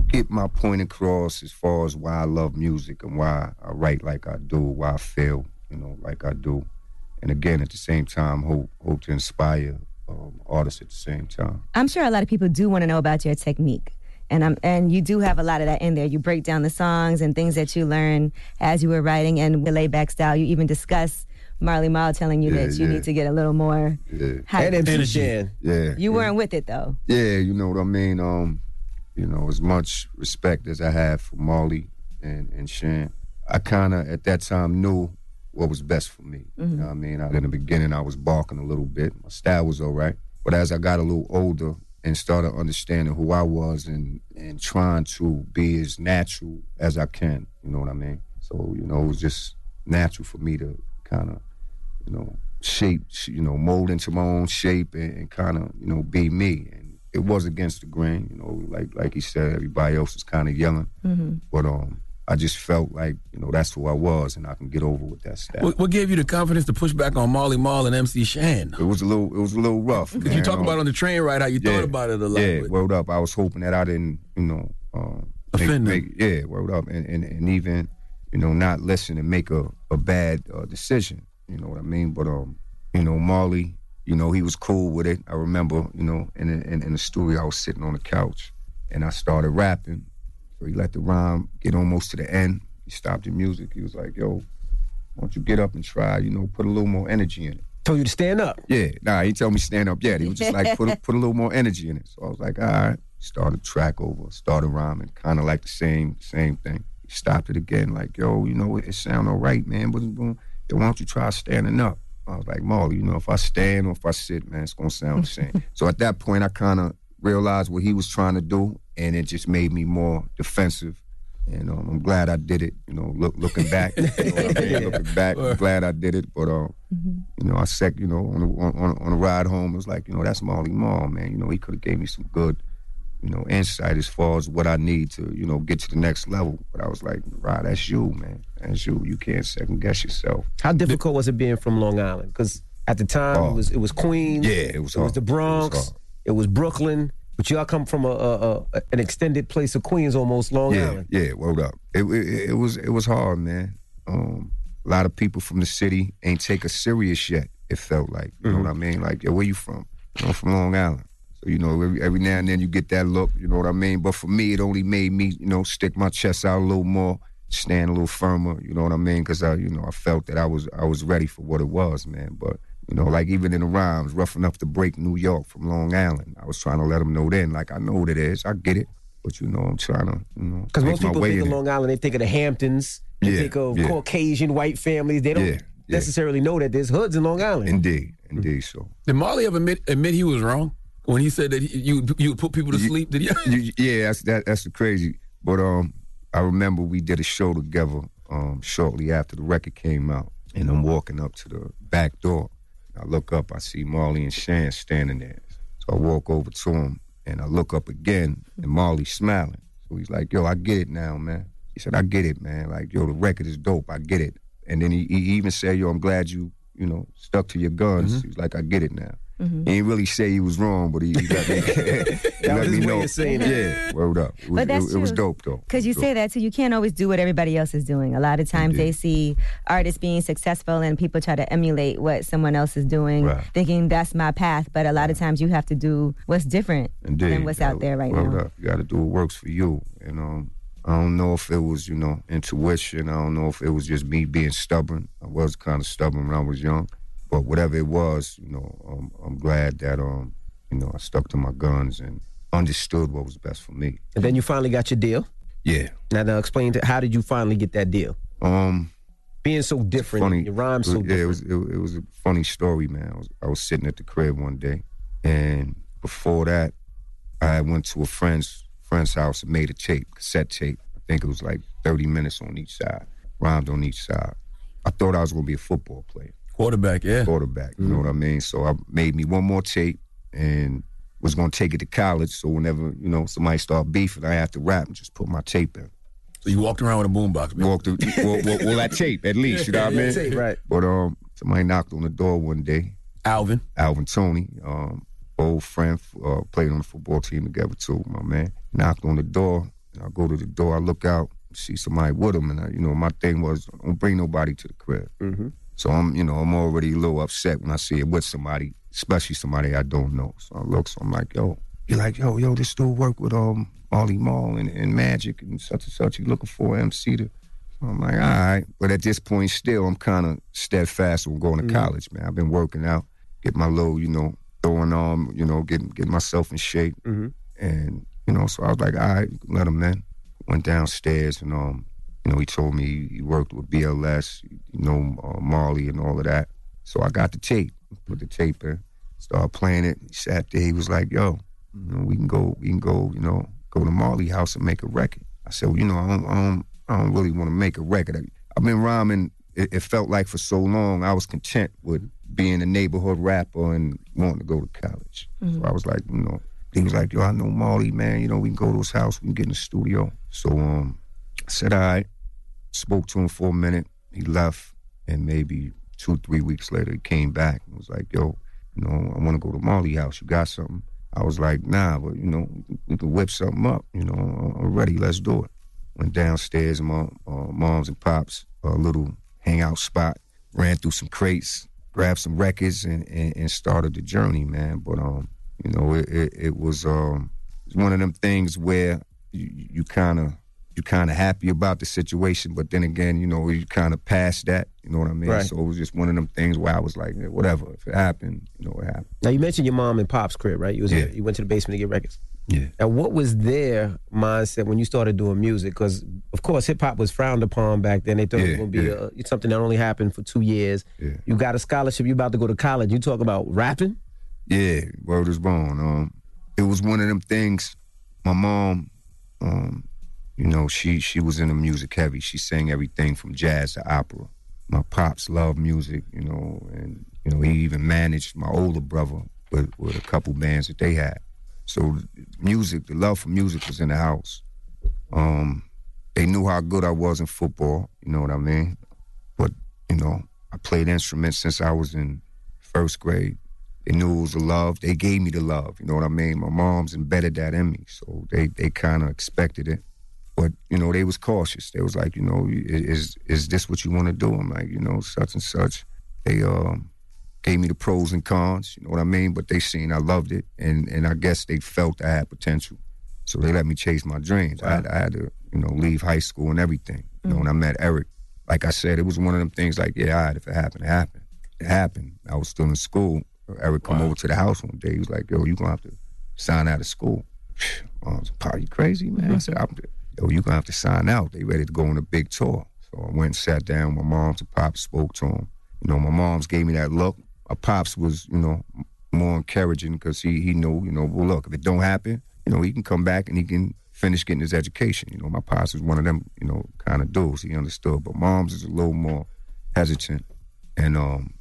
get my point across as far as why I love music and why I write like I do, why I feel, you know, like I do. And again, at the same time, hope hope to inspire um, artists at the same time. I'm sure a lot of people do want to know about your technique. And um, and you do have a lot of that in there. You break down the songs and things that you learn as you were writing and the laid back style. You even discuss Marley Marl telling you Yeah, that you yeah. need to get a little more. Yeah. hype. And MC Shan. Yeah. You weren't with it though. Yeah, you know what I mean. Um, you know, as much respect as I have for Marley and and Shan, I kind of at that time knew what was best for me. You know what I mean? I, in the beginning, I was barking a little bit. My style was all right, but as I got a little older and started understanding who I was and and trying to be as natural as I can, you know what I mean? So you know, it was just natural for me to kind of you know, shape, you know, mold into my own shape and, and kind of, you know, be me. And it was against the grain, you know, like like he said, everybody else was kind of yelling, Mm-hmm. but um, I just felt like, you know, that's who I was, and I can get over with that stuff. What, what gave you the confidence to push back on Marley Marl and MC Shan? It was a little, it was a little rough. Because you talk Um, about on the train ride how you yeah, thought about it a lot. Yeah, but- word up. I was hoping that I didn't, you know, um, make, Offend them. make, yeah, word up, and, and and even, you know, not listen and make a a bad uh, decision. You know what I mean? But um, you know, Marley, you know, he was cool with it. I remember, you know, in in, in the studio, I was sitting on the couch, and I started rapping. So he let the rhyme get almost to the end. He stopped the music. He was like, "Yo, why don't you get up and try? You know, put a little more energy in it." Told you to stand up. Yeah, nah, he told me stand up yet. He was just like put a, put a little more energy in it. So I was like, all right. Started track over, started rhyming, kind of like the same same thing. Stopped it again, like yo, you know it, it sound all right, man. But why don't you try standing up? I was like, Marley, you know, if I stand or if I sit, man, it's gonna sound the same. so at that point, I kind of realized what he was trying to do, and it just made me more defensive. And um, I'm glad I did it. You know, look, looking back, you know mean? looking back, I'm glad I did it. But um, you know, I sec, you know, on the on, on, on the ride home, it was like, you know, that's Marley Marl, man. You know, he could have gave me some good, you know, insight as far as what I need to, you know, get to the next level. But I was like, Rod, that's you, man. That's you. You can't second guess yourself. How difficult was it being from Long Island? Because at the time it was it was Queens. Yeah, it was It was the Bronx. It was hard. It was Brooklyn. But y'all come from a, a, a an extended place of Queens, almost Long yeah, Island. yeah, word up. It, it it was it was hard, man. Um, a lot of people from the city ain't take us serious yet. It felt like, you know what I mean? Like, yo, where you from? I'm from Long Island. So, you know, every, every now and then you get that look, you know what I mean? But for me, it only made me, you know, stick my chest out a little more, stand a little firmer, you know what I mean? Because I, you know, I felt that I was I was ready for what it was, man. But, you know, like even in the rhymes, rough enough to break New York from Long Island, I was trying to let them know then, like, I know what it is, I get it. But, you know, I'm trying to, you know, Because make most my people way think of. Long Island, they think of the Hamptons, they Yeah, think of yeah. Caucasian white families. They don't Yeah, yeah. necessarily know that there's hoods in Long Island. Indeed, indeed. So Did Marley ever admit, admit he was wrong when he said that he, you you would put people to sleep? Did he? You- yeah, that's that, that's the crazy. But um, I remember we did a show together um shortly after the record came out, and I'm walking up to the back door. I look up, I see Marley and Shan standing there. So I walk over to him, and I look up again, and Marley's smiling. So he's like, "Yo, I get it now, man." He said, "I get it, man. Like, yo, the record is dope. I get it." And then he, he even said, "Yo, I'm glad you, you know, stuck to your guns." He's like, "I get it now." Mhm. He didn't really say he was wrong, but he, he let me, he let me know. of saying it. yeah, word up. It was, But that's it, it was true. dope though. Because you Dope. say that too, you can't always do what everybody else is doing. A lot of times they see artists being successful and people try to emulate what someone else is doing, Right. thinking that's my path. But a lot of times you have to do what's different Indeed. than what's out there right now. Up. You got to do what works for you. And um, I don't know if it was, you know, intuition. I don't know if it was just me being stubborn. I was kind of stubborn when I was young. But whatever it was, you know, um, I'm glad that, um, you know, I stuck to my guns and understood what was best for me. And then you finally got your deal. Yeah. Now, now explain to how did you finally get that deal? Um, being so different, funny. your rhymes so yeah, different. it was it, it was a funny story, man. I was I was sitting at the crib one day, and before that, I went to a friend's friend's house and made a tape, cassette tape. I think it was like thirty minutes on each side, rhymed on each side. I thought I was gonna be a football player, quarterback, yeah, quarterback. You know what I mean? So I made me one more tape and was gonna take it to college. So whenever you know somebody start beefing, I have to rap and just put my tape in. So you walked around with a boombox. man. Walked, through- well, well, well, that tape at least. You know what I mean? Tape, right. But um, somebody knocked on the door one day. Alvin. Alvin Toney, um, old friend, uh, played on the football team together too. My man knocked on the door, and I go to the door. I look out, see somebody with him, and I, you know, my thing was don't bring nobody to the crib. Mm-hmm. So I'm, you know, I'm already a little upset when I see it with somebody, especially somebody I don't know. So I look, so I'm like, yo, you're like, yo, yo, this dude work with um Marley Marl and, and Magic and such and such. You looking for MC to? So I'm like, all right. But at this point, still, I'm kind of steadfast on going to Mhm. college, man. I've been working out, get my little, you know, throwing on, you know, getting getting myself in shape, Mm-hmm. and you know, so I was like, all right, let him in. Went downstairs and um, you know, he told me he worked with BLS, you know, uh, Marley and all of that. So I got the tape, put the tape in, started playing it. He sat there. He was like, "Yo, you know, we can go, we can go, you know, go to Marley house and make a record." I said, well, "You know, I don't, I don't, I don't really want to make a record. I've been rhyming. It, it felt like for so long I was content with being a neighborhood rapper and wanting to go to college. So I was like, you know, he was like, "Yo, I know Marley, man. You know, we can go to his house. We can get in the studio." So um, I said, "All right." Spoke to him for a minute. He left, and maybe two, three weeks later, he came back and was like, "Yo, you know, I want to go to Marley house. You got something?" I was like, "Nah, but you know, we can whip something up. You know, I'm ready. Let's do it." Went downstairs, my uh, mom's and pops, a little hangout spot. Ran through some crates, grabbed some records, and, and, and started the journey, man. But um, you know, it, it, it was um, it's one of them things where you, you kind of you kind of happy about the situation, but then again, you know, you kind of past that. You know what I mean? Right. So it was just one of them things where I was like, yeah, whatever. If it happened, you know, it happened. Now you mentioned your mom and pop's crib, right? You was Yeah. you went to the basement to get records. Yeah. Now what was their mindset when you started doing music? Because of course hip hop was frowned upon back then. They thought it was going to be yeah. uh something that only happened for two years. Yeah. You got a scholarship. You about to go to college. You talk about rapping. Yeah, word is born. Um, it was one of them things. My mom, um, you know, she she was in the music heavy. She sang everything from jazz to opera. My pops loved music, you know, and you know he even managed my older brother with with a couple bands that they had. So music, the love for music was in the house. Um, they knew how good I was in football. You know what I mean? But you know, I played instruments since I was in first grade. They knew it was a love. They gave me the love. You know what I mean? My mom's embedded that in me, so they they kind of expected it. But you know, they was cautious. They was like, you know, is is this what you want to do? I'm like, you know, such and such. They um gave me the pros and cons. You know what I mean? But they seen I loved it, and and I guess they felt I had potential, so they let me chase my dreams. I, had, I had to you know leave high school and everything. You know, when I met Eric, like I said, it was one of them things. Like, yeah, all right, if it happened, it happened. It happened. I was still in school. Eric come over to the house one day. He was like, "Yo, you gonna have to sign out of school." I was like, "Are you crazy, man?" I said, I'm, "Yo, you gonna have to sign out. They ready to go on a big tour." So I went and sat down. My mom's and pops spoke to him. You know, my mom's gave me that look. My pops was, you know, more encouraging because he he knew, you know, well, look, if it don't happen, you know, he can come back and he can finish getting his education. You know, my pops was one of them, you know, kind of dudes. He understood, but mom's is a little more hesitant. And um,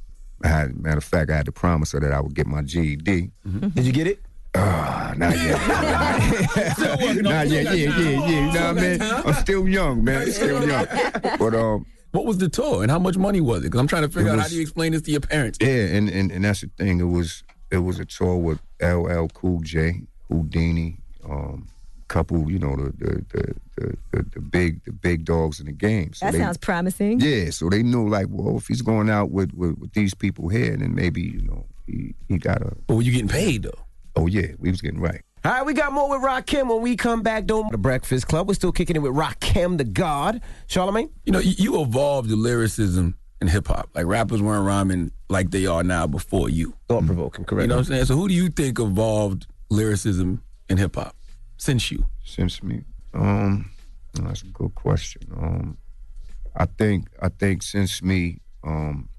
I had, matter of fact, I had to promise her that I would get my GED. Did you get it? Ah, not yet. not yet. Yeah, yeah, yeah. You know what I mean? I'm still young, man. Still young. But um, What was the tour and how much money was it? Because I'm trying to figure It out how was- do you explain this to your parents? Yeah, and, and and that's the thing. It was it was a tour with LL Cool J, Whodini, um, couple, you know, the the the the, the, the big the big dogs in the game. So That they- sounds promising. Yeah, so they knew like, well, if he's going out with with, with these people here, then maybe you know he he got a. But were you getting paid though? Oh yeah, we was getting right. All right, we got more with Rakim when we come back. Don't the Breakfast Club. We're still kicking it with Rakim the God. Charlamagne. You know, you, you evolved the lyricism in hip hop. Like rappers weren't rhyming like they are now before you. Thought provoking, correct? You know what I'm saying? So who do you think evolved lyricism in hip hop since you? Since me, um, that's a good question. Um, I think I think since me, um,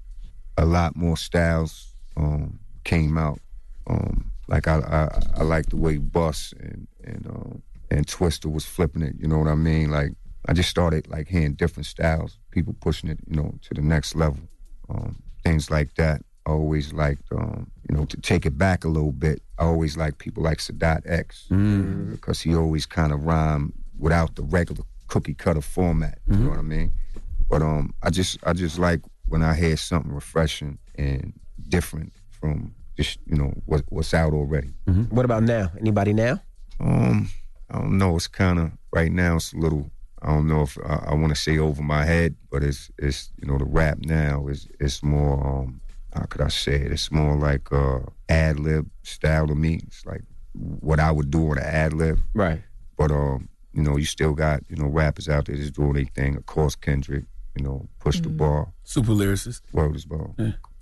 a lot more styles um came out. Um, like I I, I like the way Bus and and um, and Twista was flipping it. You know what I mean? Like I just started like hearing different styles, people pushing it, you know, to the next level. Um, things like that. I always liked, um, you know, to take it back a little bit. I always liked people like Sadat X because he always kind of rhymed without the regular cookie cutter format. You know what I mean? But um, I just I just like when I hear something refreshing and different from just you know what, what's out already. What about now? Anybody now? Um, I don't know. It's kind of right now. It's a little. I don't know if I, I want to say over my head, but it's it's you know the rap now is it's more. Um, how could I say it? It's more like uh, ad lib style to me. It's like what I would do on an ad lib. Right. But um, you know, you still got you know rappers out there just doing their thing. Of course, Kendrick. You know, push the ball. Super lyricist. Word is ball.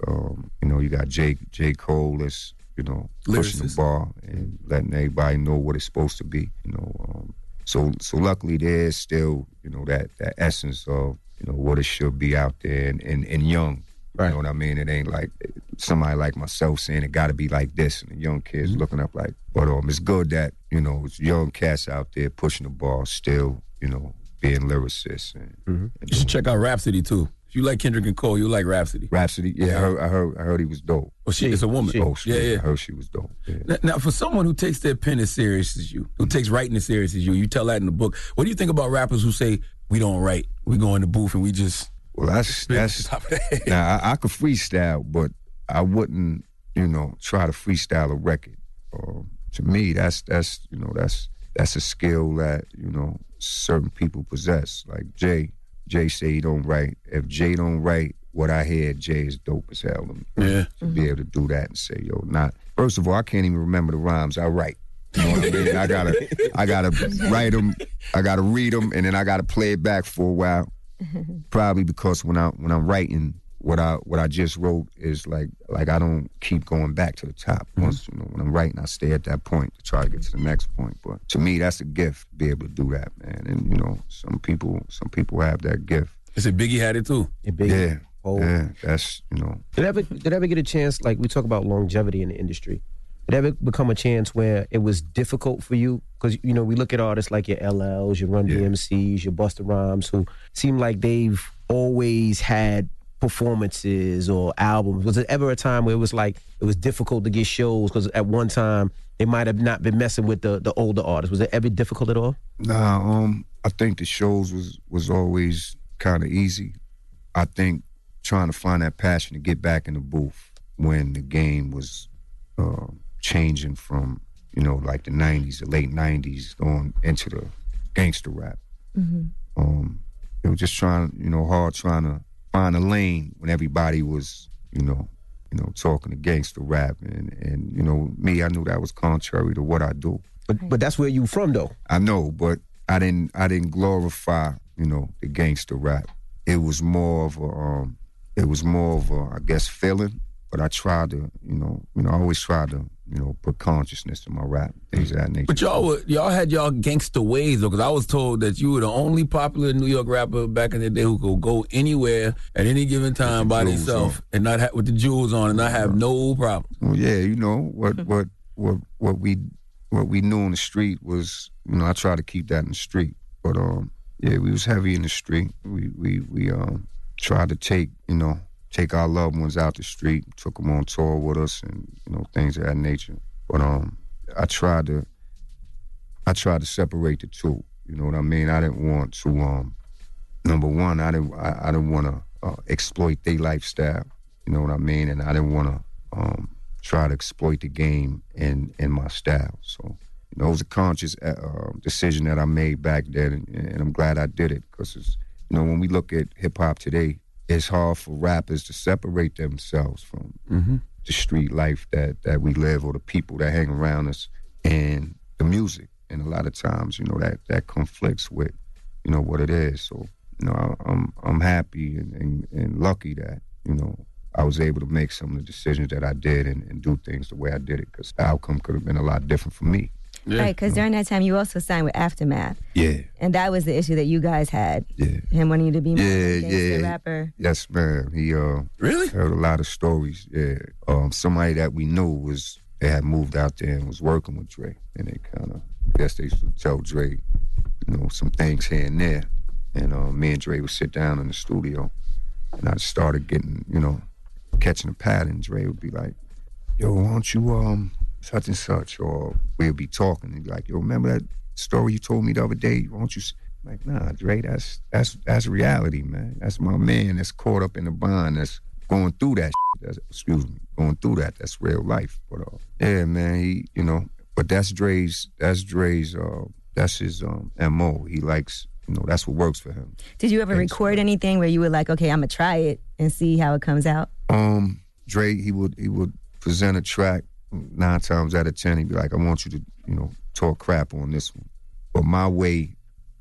Um, you know, you got J J Cole that's you know pushing the Lyricist. bar and letting everybody know what it's supposed to be. You know, um, so so luckily there's still you know that that essence of you know what it should be out there and and, and young. You know what I mean? It ain't like somebody like myself saying it got to be like this, and the young kids looking up like. But um, it's good that you know it's young cats out there pushing the ball, still you know being lyricists and You should check out Rapsody too. You like Kendrick and Cole, you like Rapsody. Rapsody. Yeah, I heard, I heard I heard he was dope. Well, she is a woman. Oh, she, yeah, yeah. I heard she was dope. Yeah. Now, now, for someone who takes their pen as serious as you, who takes writing as serious as you, you tell that in the book. What do you think about rappers who say we don't write, we go in the booth and we just Well, that's that's now I, I could freestyle, but I wouldn't, you know, try to freestyle a record. Um, to me, that's that's you know that's that's a skill that you know certain people possess. Like Jay, Jay say he don't write. If Jay don't write, what I hear Jay is dope as hell. to me. Yeah. to mm-hmm. be able to do that and say, yo, not. First of all, I can't even remember the rhymes I write. You know what I mean? I gotta, I gotta write them. I gotta read them, and then I gotta play it back for a while. Probably because when I when I'm writing, what I what I just wrote is like like I don't keep going back to the top. Mm-hmm. Once you know when I'm writing, I stay at that point to try to get to the next point. But to me, that's a gift to be able to do that, man. And you know, some people some people have that gift. They said Biggie had it too. Yeah, oh. yeah, that's you know. Did ever did ever get a chance? Like we talk about longevity in the industry. Did ever become a chance where it was difficult for you? Because you know we look at artists like your LLs, your Run DMCs, your Busta Rhymes, who seem like they've always had performances or albums. Was it ever a time where it was like it was difficult to get shows because at one time they might have not been messing with the the older artists? Was it ever difficult at all? Nah, um, I think the shows was was always kind of easy. I think trying to find that passion to get back in the booth when the game was uh, changing from you know like the '90s, the late '90s, going into the gangster rap. Um, it was just trying, you know, hard trying to find a lane when everybody was, you know, you know, talking to gangster rap, and and you know, me, I knew that was contrary to what I do. But but that's where you from though. I know, but I didn't I didn't glorify, you know, the gangster rap. It was more of a um, it was more of a I guess feeling. But I try to, you know, you know, I always try to, you know, put consciousness in my rap, things of that nature. But y'all were, y'all had y'all gangster ways though, because I was told that you were the only popular New York rapper back in the day who could go anywhere at any given time by jewels themselves on. and not have with the jewels on and not have no problem. Well, yeah, you know what what what what we what we knew in the street was, you know, I try to keep that in the street. But um, yeah, we was heavy in the street. We we we um tried to take you know take our loved ones out the street, took them on tour with us, and you know things of that nature. But um, I tried to I tried to separate the two. You know what I mean? I didn't want to um number one, I didn't I, I didn't want to uh, exploit their lifestyle. You know what I mean? And I didn't want to um, try to exploit the game in in my style. So you know, it was a conscious uh, uh, decision that I made back then, and, and I'm glad I did it because you know when we look at hip hop today, it's hard for rappers to separate themselves from Mm-hmm. the street life that that we live or the people that hang around us and the music. And a lot of times, you know, that that conflicts with, you know, what it is. So, you know, I, I'm I'm happy and, and, and lucky that, you know, I was able to make some of the decisions that I did and, and do things the way I did it because the outcome could have been a lot different for me. Right, because during that time you also signed with Aftermath, Yeah, and that was the issue that you guys had. Yeah. Him wanting you to be more yeah, gangster yeah. rapper. Yes, man. He uh really heard a lot of stories. Yeah, um, somebody that we knew was they had moved out there and was working with Dre, and they kind of I guess they used to tell Dre, you know, some things here and there, and uh, me and Dre would sit down in the studio, and I started getting, you know, catching a pattern. Dre would be like, "Yo, why don't you um such and such?" Or we'll be talking and be like, "Yo, remember that story you told me the other day? Why don't you?" I'm like, nah, Dre, that's that's that's reality, man. That's my man that's caught up in the bond. That's going through that. That's, excuse me, going through that. That's real life. But uh, yeah, man, he, you know, but that's Dre's. That's Dre's. Uh, that's his um, mo. He likes, you know, that's what works for him. Did you ever record anything where you were like, okay, I'm gonna try it and see how it comes out? Um, Dre, he would he would present a track nine times out of ten. He'd be like, "I want you to, you know, talk crap on this one," but my way,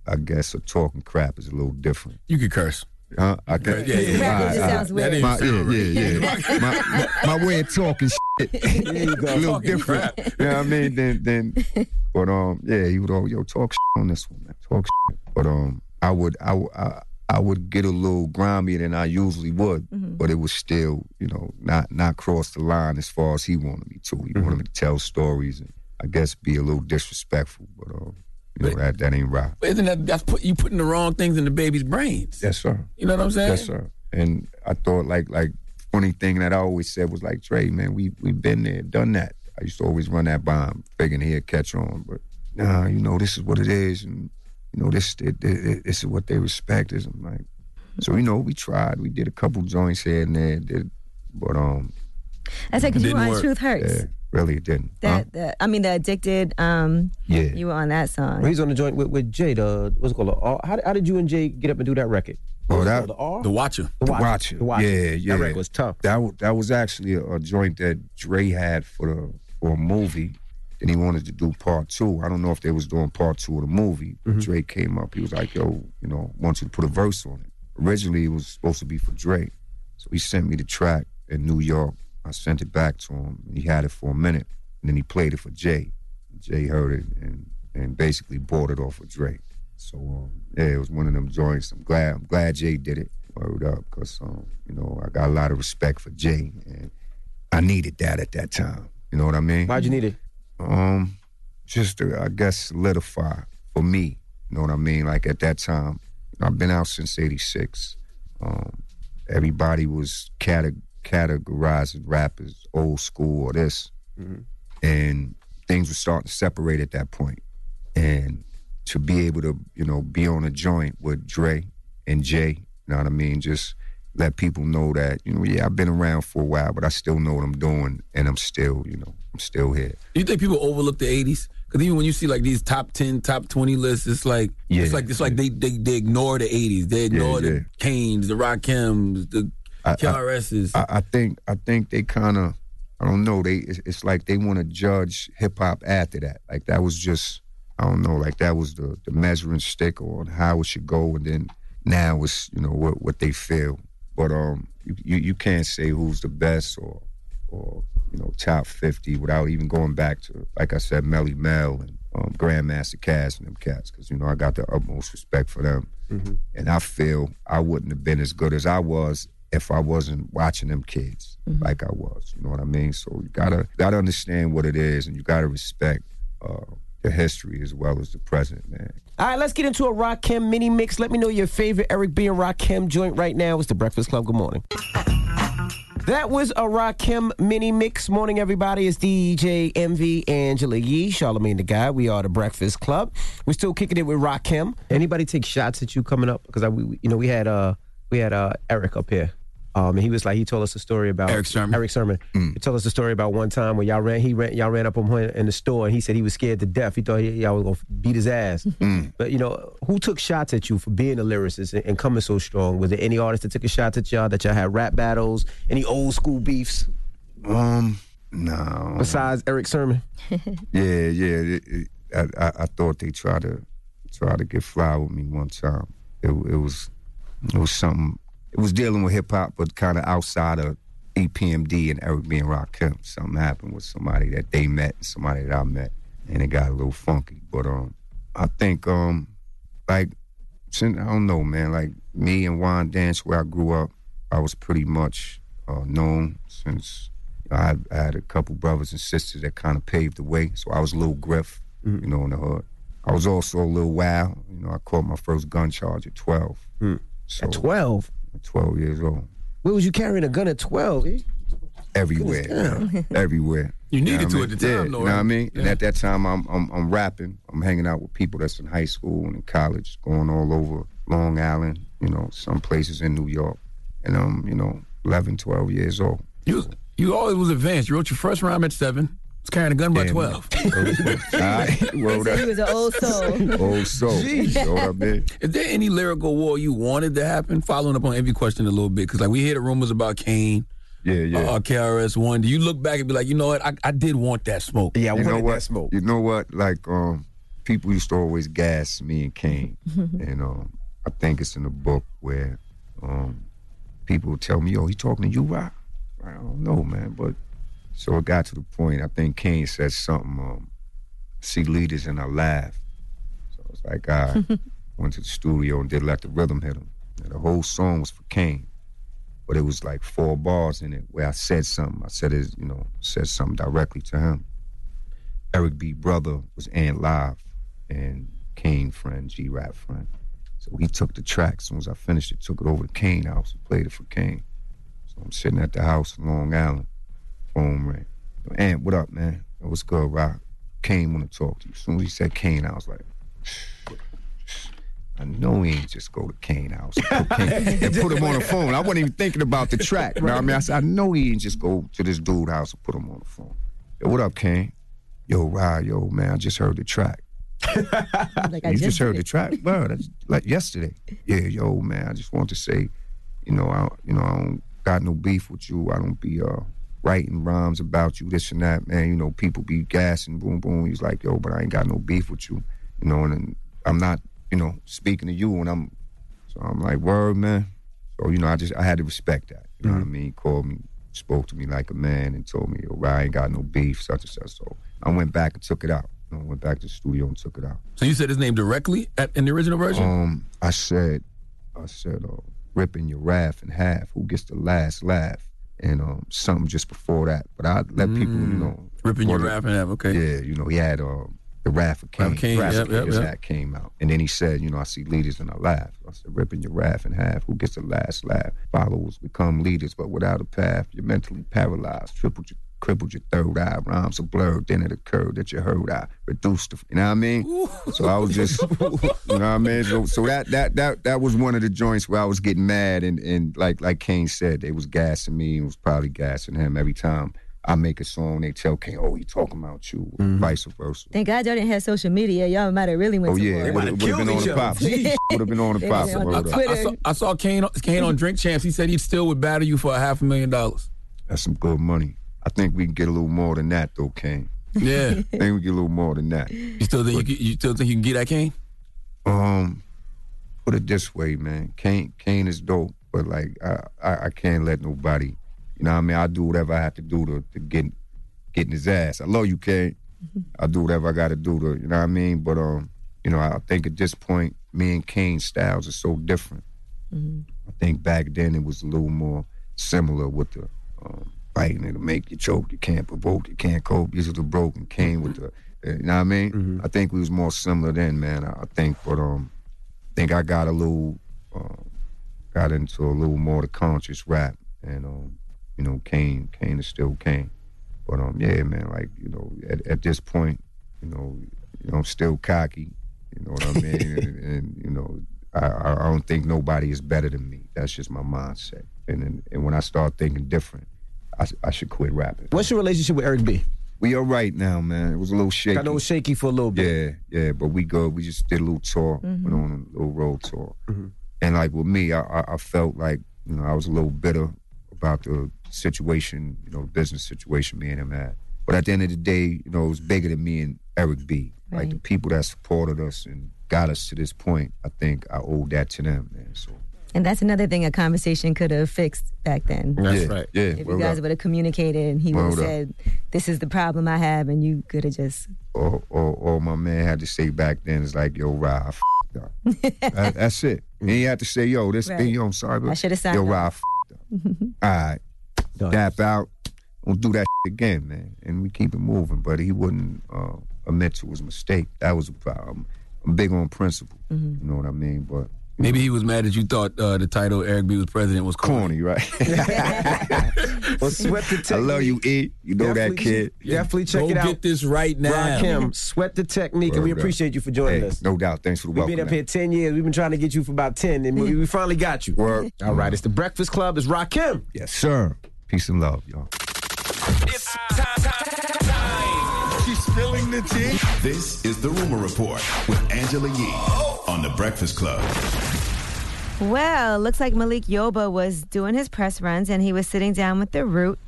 I guess, of talking crap is a little different. You could curse. Huh? I can. Yeah, yeah, yeah. All It sounds all weird. That My, didn't yeah, sound yeah, yeah. my, my, my way of talking shit, a little Talking different. crap. You know what I mean? Then, then, but um, yeah, he would all yo talk shit on this one, man. Talk shit. But um, I would, I, would- I, I would get a little grimier than I usually would, but it was still, you know, not not cross the line as far as he wanted me to. He wanted me to tell stories and I guess be a little disrespectful, but um, you know that that ain't right. But isn't that that's put you putting the wrong things in the baby's brains? Yes, sir. You know what I'm saying? Yes, sir. And I thought like like funny thing that I always said was like Trey, man, we we've been there, done that. I used to always run that bomb, figuring he'd catch on, but nah, you know, this is what it is, and you know, this it, it, this is what they respect. Is I'm like, so you know, we tried, we did a couple joints here and there, did, but um, I said, because you were on. Truth Hurts. Yeah, really, it didn't. Huh? That, that I mean, the Addictive. Um, Yeah. you were on that song. Well, he's on the joint with, with Jay. The what's it called? The R- how, how did you and Jay get up and do that record? Oh, What that called, the R? The Watcher. The The Watcher. Watcher. The Watcher. Yeah, yeah. That record was tough. That was, that was actually a, a joint that Dre had for the for a movie. And he wanted to do part two. I don't know if they was doing part two of the movie. But Dre came up. He was like, "Yo, you know, want you to put a verse on it." Originally, it was supposed to be for Drake, so he sent me the track in New York. I sent it back to him. He had it for a minute, and then he played it for Jay. Jay heard it and and basically bought it off of Drake. So um, yeah, it was one of them joints. I'm glad. I'm glad Jay did it. Word up, cause um, you know I got a lot of respect for Jay, and I needed that at that time. You know what I mean? Why'd you need it? Um, just to, I guess solidify for me. You know what I mean? Like at that time, I've been out since '86. Um, everybody was cate- categorizing rap as old school or this, and things were starting to separate at that point. And to be able to, you know, be on a joint with Dre and Jay, you know what I mean? Just let people know that, you know, yeah, I've been around for a while, but I still know what I'm doing, and I'm still, you know, I'm still here. Do you think people overlook the '80s? Because even when you see like these top ten, top twenty lists, it's like Yeah. it's like it's like they they, they ignore the '80s. They ignore yeah. the Canes, the Rakims, the I, KRS is. I, I think I think they kind of I don't know they it's, it's like they want to judge hip hop after that like that was just I don't know like that was the the measuring stick on how it should go and then now it's you know what what they feel but um you you, you can't say who's the best or or you know top fifty without even going back to like I said Melle Mel and um, Grandmaster Caz and them cats because you know I got the utmost respect for them Mm-hmm. and I feel I wouldn't have been as good as I was if I wasn't watching them kids like I was. You know what I mean? So you gotta gotta understand what it is, and you gotta respect uh, the history as well as the present, man. All right, let's get into a Rakim mini mix. Let me know your favorite Eric B and Rakim joint right now. It's the Breakfast Club. Good morning. That was a Rakim mini mix. Morning, everybody. It's DJ Envy Angela Yee, Charlamagne the Guy. We are the Breakfast Club. We're still kicking it with Rakim. Anybody take shots at you coming up? Because I, we, you know, we had uh, we had uh, Eric up here. Um, and he was like, he told us a story about Erick Sermon. Erick Sermon. He told us a story about one time when y'all ran, he ran, y'all ran up on him in the store, and he said he was scared to death. He thought he, y'all was gonna beat his ass. But you know, who took shots at you for being a lyricist and, and coming so strong? Was there any artist that took a shot at y'all that y'all had rap battles? Any old school beefs Um, no. besides Erick Sermon? Yeah, yeah. It, it, I, I, I thought they tried to try to get fly with me one time. It, it was it was something. It was dealing with hip hop, but kind of outside of EPMD and Eric B and Rakim. Something happened with somebody that they met and somebody that I met, and it got a little funky. But um, I think um, like since I don't know, man. Like me and Wyandanch, where I grew up, I was pretty much uh, known since I had, I had a couple brothers and sisters that kind of paved the way. So I was a little Griff, you know, in the hood. I was also a little wild. You know, I caught my first gun charge at 12. So, At 12? At 12 years old. Where was you carrying a gun at 12? eh? Everywhere. Goodness, man. Everywhere. You know needed to I at the time, yeah, though, You know what I mean? And at that time, I'm, I'm I'm rapping. I'm hanging out with people that's in high school and in college, going all over Long Island, you know, some places in New York. And I'm, you know, 11, 12 years old. You you always was advanced. You wrote your first rhyme at seven. Was carrying a gun by Yeah, twelve. All right, word up. He was an old soul. Old soul. You know what I mean? Is there any lyrical war you wanted to happen? Following up on every question a little bit, because like we hear the rumors about Kane, Yeah, yeah. uh, KRS One. Do you look back and be like, you know what, I, I did want that smoke? Yeah, I you know what? that smoke. You know what? Like, um, people used to always gas me and Kane, and um, I think it's in the book where um, people tell me, "Oh, he talking to you, Rock?" I don't know, man, but so it got to the point. I think Kane said something. Um, see leaders and I laugh. So I was like, I went to the studio and did let the rhythm hit him. And the whole song was for Kane. But it was like four bars in it where I said something. I said it, you know, said something directly to him. Eric B. brother was in Live and Kane friend, G Rap friend. So he took the track. As soon as I finished it, took it over to Kane house and played it for Kane. So I'm sitting at the house in Long Island. Phone ring. Ant, what up, man? What's good, Rock? Kane want to talk to you. As soon as he said Kane, I was like, I know he ain't just go to Kane house and put, Kane, and put him on the phone. I wasn't even thinking about the track. You know what I mean? I said, I know he ain't just go to this dude house and put him on the phone. Yo, what up, Kane? Yo, Rod, yo, man, I just heard the track. Like I you just, just heard did. the track, bro. That's like yesterday. Yeah, yo, man. I just want to say, you know, I, you know, I don't got no beef with you. I don't be uh writing rhymes about you, this and that, man. You know, people be gassing, boom, boom. He's like, yo, but I ain't got no beef with you, you know, and, and I'm not, you know, speaking to you when I'm. So I'm like, word, man. So you know, I just I had to respect that. You know what I mean? He called me, spoke to me like a man, and told me, yo, I ain't got no beef, such and such. So I went back and took it out. You know, went back to the studio and took it out. So you said his name directly at, in the original version? Um, I said, I said, uh, ripping your wrath in half. Who gets the last laugh? And um, something just before that. But I let people, you know, Mm. Ripping your before the- wrath in half, okay. Yeah, you know, he had um, the wrath of Kane. Wrath of Kane, Wrath yep, yep, came out, and then he said, you know, I see leaders and I laugh. I said, ripping your wrath in half. Who gets the last laugh? Followers become leaders, but without a path, you're mentally paralyzed. Tripled your crippled your third eye, rhymes are blurred, then it occurred that your heard eye reduced the, you know what I mean? So I was just, you know what I mean? So, so that that that that was one of the joints where I was getting mad, and and like like Kane said, they was gassing me, and was probably gassing him every time I make a song, they tell Kane, oh, he talking about you, Mm-hmm. vice versa. Thank God y'all didn't have social media. Y'all might have really went Oh yeah, it would have been on the pop. Would have been on the They pop. was on word up. Twitter. I saw, I saw Kane, Kane on Drink Champs. He said he still would battle you for a half a million dollars. That's some good money. I think we can get a little more than that though, Kane. Yeah. I think we can get a little more than that. You still think you, can- you still think you can get that Kane? Um, put it this way, man. Kane, Kane is dope, but like I, I, I can't let nobody. You know what I mean? I do whatever I have to do to, to get get in his ass. I love you, Kane. I do whatever I got to do to. You know what I mean? But um, you know, I think at this point, me and Kane's styles are so different. I think back then it was a little more similar with the um, fighting. It'll make you choke. You can't provoke. You can't cope. Are the broken Kane with the. You know what I mean? I think we was more similar then, man. I, I think, but um, I think I got a little, um, got into a little more the conscious rap, and um, you know, Kane, Kane is still Kane. But um, yeah, man, like you know, at, at this point, you know, you know, I'm still cocky. You know what I mean? and, and you know, I, I I don't think nobody is better than me. That's just my mindset. And and, and when I start thinking different, I, I should quit rapping. What's your relationship with Eric B? We all right now, man. It was a little shaky. I know it was shaky for a little bit. Yeah, yeah, but we good. We just did a little tour, Mhm. went on a little road tour, and like with me, I, I, I felt like you know I was a little bitter about the situation, you know, the business situation me and him had. But at the end of the day, you know, it was bigger than me and Eric B. Like the people that supported us and got us to this point, I think I owe that to them, man. So And that's another thing a conversation could have fixed back then. That's yeah, right. Yeah, If you guys would have communicated and he would have said, This is the problem I have, and you could have just. all, all, all my man had to say back then is like, yo, Ra, I up. That- that's it. And he had to say, yo, this Right. thing, yo, I'm sorry, but I shoulda signed yo, up. Ra, I f***ed up. All right. Dap out. Don't do that again, man. And we keep it moving. But he wouldn't uh, admit to his mistake. That was a problem. I'm big on principle. You know what I mean? But Maybe he was mad that you thought uh, the title Eric B was president was corny, right? well, sweat the technique. I love you, E. You know that kid. Definitely check Go it out. get this right now. Rakim, sweat the technique, and we Word up. appreciate you for joining Hey, us. No doubt. Thanks for the welcome. We've been up man. here 10 years. We've been trying to get you for about 10, and we, we finally got you. Word. All right, it's the Breakfast Club. It's Rakim. Yes, sir. Peace and love, y'all. She's spilling the tea. This is the Rumor Report with Angela Yee on the Breakfast Club. Well, looks like Malik Yoba was doing his press runs and he was sitting down with the root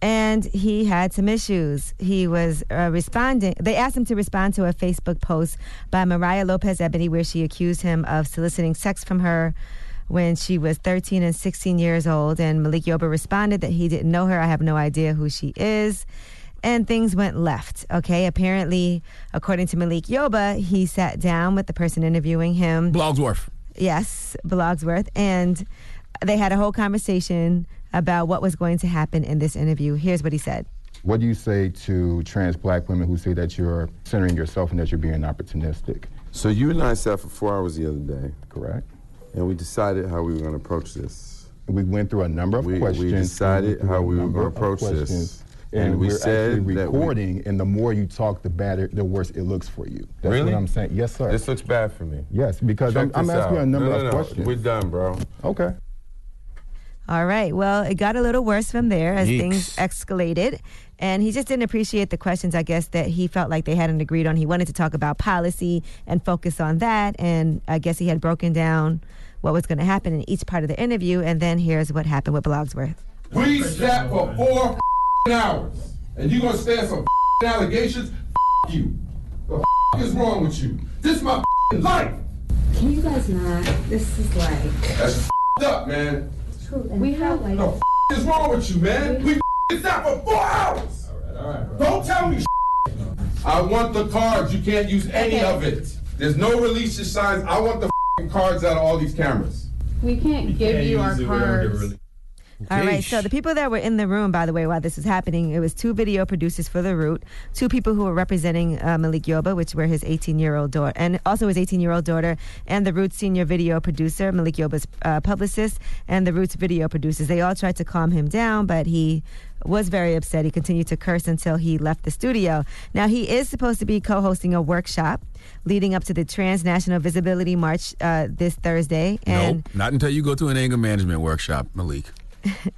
and he had some issues. He was uh, responding. They asked him to respond to a Facebook post by Mariah Lopez Ebony where she accused him of soliciting sex from her when she was 13 and 16 years old. And Malik Yoba responded that he didn't know her. I have no idea who she is. And things went left. Okay. Apparently, according to Malik Yoba, he sat down with the person interviewing him. Blogsworth. Yes, Blogsworth. And they had a whole conversation about what was going to happen in this interview. Here's what he said. What do you say to trans black women who say that you're centering yourself and that you're being opportunistic? So you and I sat for four hours the other day. Correct. And we decided how we were going to approach this. We went through a number of we, questions. We decided went through how we were going to approach this. Questions, And, we we're said actually that we- recording, and the more you talk, the better, the worse it looks for you. That's Really? what I'm saying. Yes, sir. This looks bad for me. Yes, because Check I'm, I'm asking you a out. number no, no, of no. questions. We're done, bro. Okay. All right. Well, it got a little worse from there as Yeeks. things escalated. And he just didn't appreciate the questions, I guess, that he felt like they hadn't agreed on. He wanted to talk about policy and focus on that. And I guess he had broken down what was going to happen in each part of the interview. And then here's what happened with Blogsworth. We sat for four hours, and you're gonna stand some allegations? you. The is wrong with you? This is my life. Can you guys not? This is like. That's up, man. True. We have like. The is wrong with you, man? We sat for four hours. All right, all right. Don't tell me. I want the cards. You can't use any of it. There's no release signs. I want the cards out of all these cameras. We can't give you our cards. All right. So the people that were in the room, by the way, while this was happening, it was two video producers for The Root, two people who were representing uh, Malik Yoba, which were his 18-year-old daughter, and also his 18-year-old daughter, and The Root's senior video producer, Malik Yoba's uh, publicist, and The Root's video producers. They all tried to calm him down, but he was very upset. He continued to curse until he left the studio. Now he is supposed to be co-hosting a workshop leading up to the Transnational Visibility March uh, this Thursday, and nope, not until you go to an anger management workshop, Malik.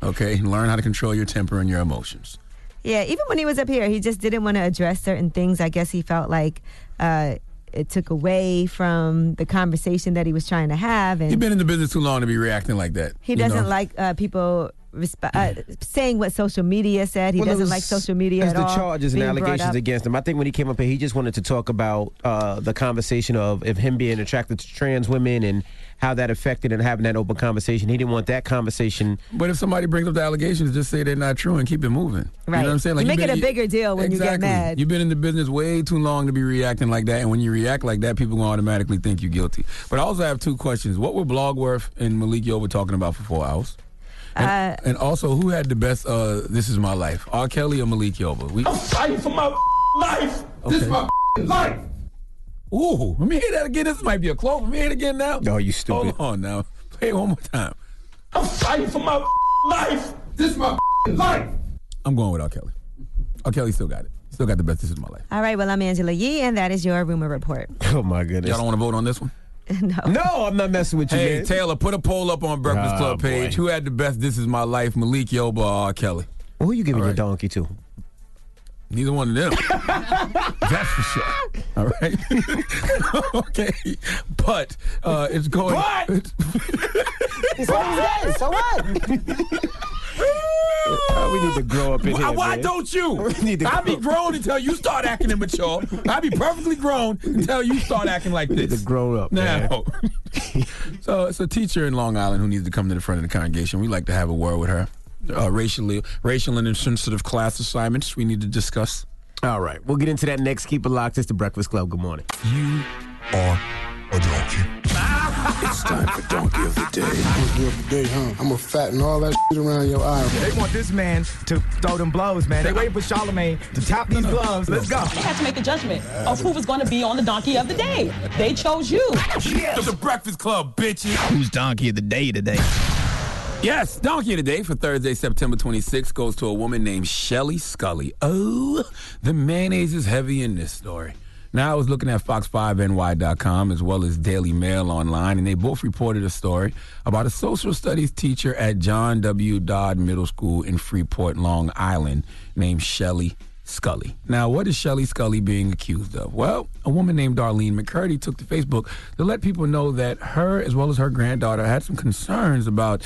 Okay, learn how to control your temper and your emotions. Yeah, even when he was up here, he just didn't want to address certain things. I guess he felt like uh, it took away from the conversation that he was trying to have, and You've been in the business too long to be reacting like that. he doesn't know? like uh, people resp- uh, saying what social media said. He Well, doesn't was- like social media As at the all. charges and allegations against him, I think when he came up here, he just wanted to talk about uh, the conversation of, of him being attracted to trans women and how that affected and having that open conversation. He didn't want that conversation. But if somebody brings up the allegations, just say they're not true and keep it moving. Right. You Right. know what I'm saying? You you've make it been- a bigger deal when you get mad. You've been in the business way too long to be reacting like that, and when you react like that, people gonna automatically think you're guilty. But I also have two questions. What were Blogworth and Malik Yoba talking about for four hours? And, Uh, and also, who had the best uh, "This Is My Life"? R. Kelly or Malik Yoba? We, I'm fighting for my life. This is my life. Ooh, let me hear that again. This might be a close. Let me hear it again now. No, you stupid. Hold on now. Play it one more time. I'm fighting for my life. This is my life. I'm going with R. Kelly. R. Kelly still got it. Still got the best. This is my life. All right, well, I'm Angela Yee, and that is your rumor report. Oh my goodness! Y'all don't want to vote on this one? no. No, I'm not messing with you, Hey, man. Taylor, put a poll up on Breakfast Oh, Club page. boy. Who had the best This Is My Life, Malik Yoba or R. Kelly? Well, who you giving All your donkey to? Neither one of them. That's for sure. All right. okay. But uh, it's going. But! so what? So what? Uh, we need to grow up in Why, here. why man. don't you? We need to I be grow- grown until you start acting immature. I'll be perfectly grown until you start acting like need this. to grow up, man. Now, so it's a teacher in Long Island who needs to come to the front of the congregation. We like to have a word with her. Uh, racially, racial and insensitive class assignments we need to discuss. All right, we'll get into that next. Keep it locked. It's the Breakfast Club. Good morning. You are a donkey. it's time for Donkey of the Day. Donkey of the day, huh? I'm gonna fatten all that shit around your eye. They want this man to throw them blows, man. They waiting for Charlamagne to tap these gloves. Let's go. They had to make a judgment of who was going to be on the donkey of the day. They chose you. It's the Breakfast Club, bitches. Who's donkey of the day today? Yes, Donkey of the Day for Thursday, September 26th goes to a woman named Shelly Scully. Oh, the mayonnaise is heavy in this story. Now, I was looking at Fox5NY.com as well as Daily Mail online, and they both reported a story about a social studies teacher at John W. Dodd Middle School in Freeport, Long Island, named Shelly Scully. Now, what is Shelly Scully being accused of? Well, a woman named Darlene McCurdy took to Facebook to let people know that her, as well as her granddaughter, had some concerns about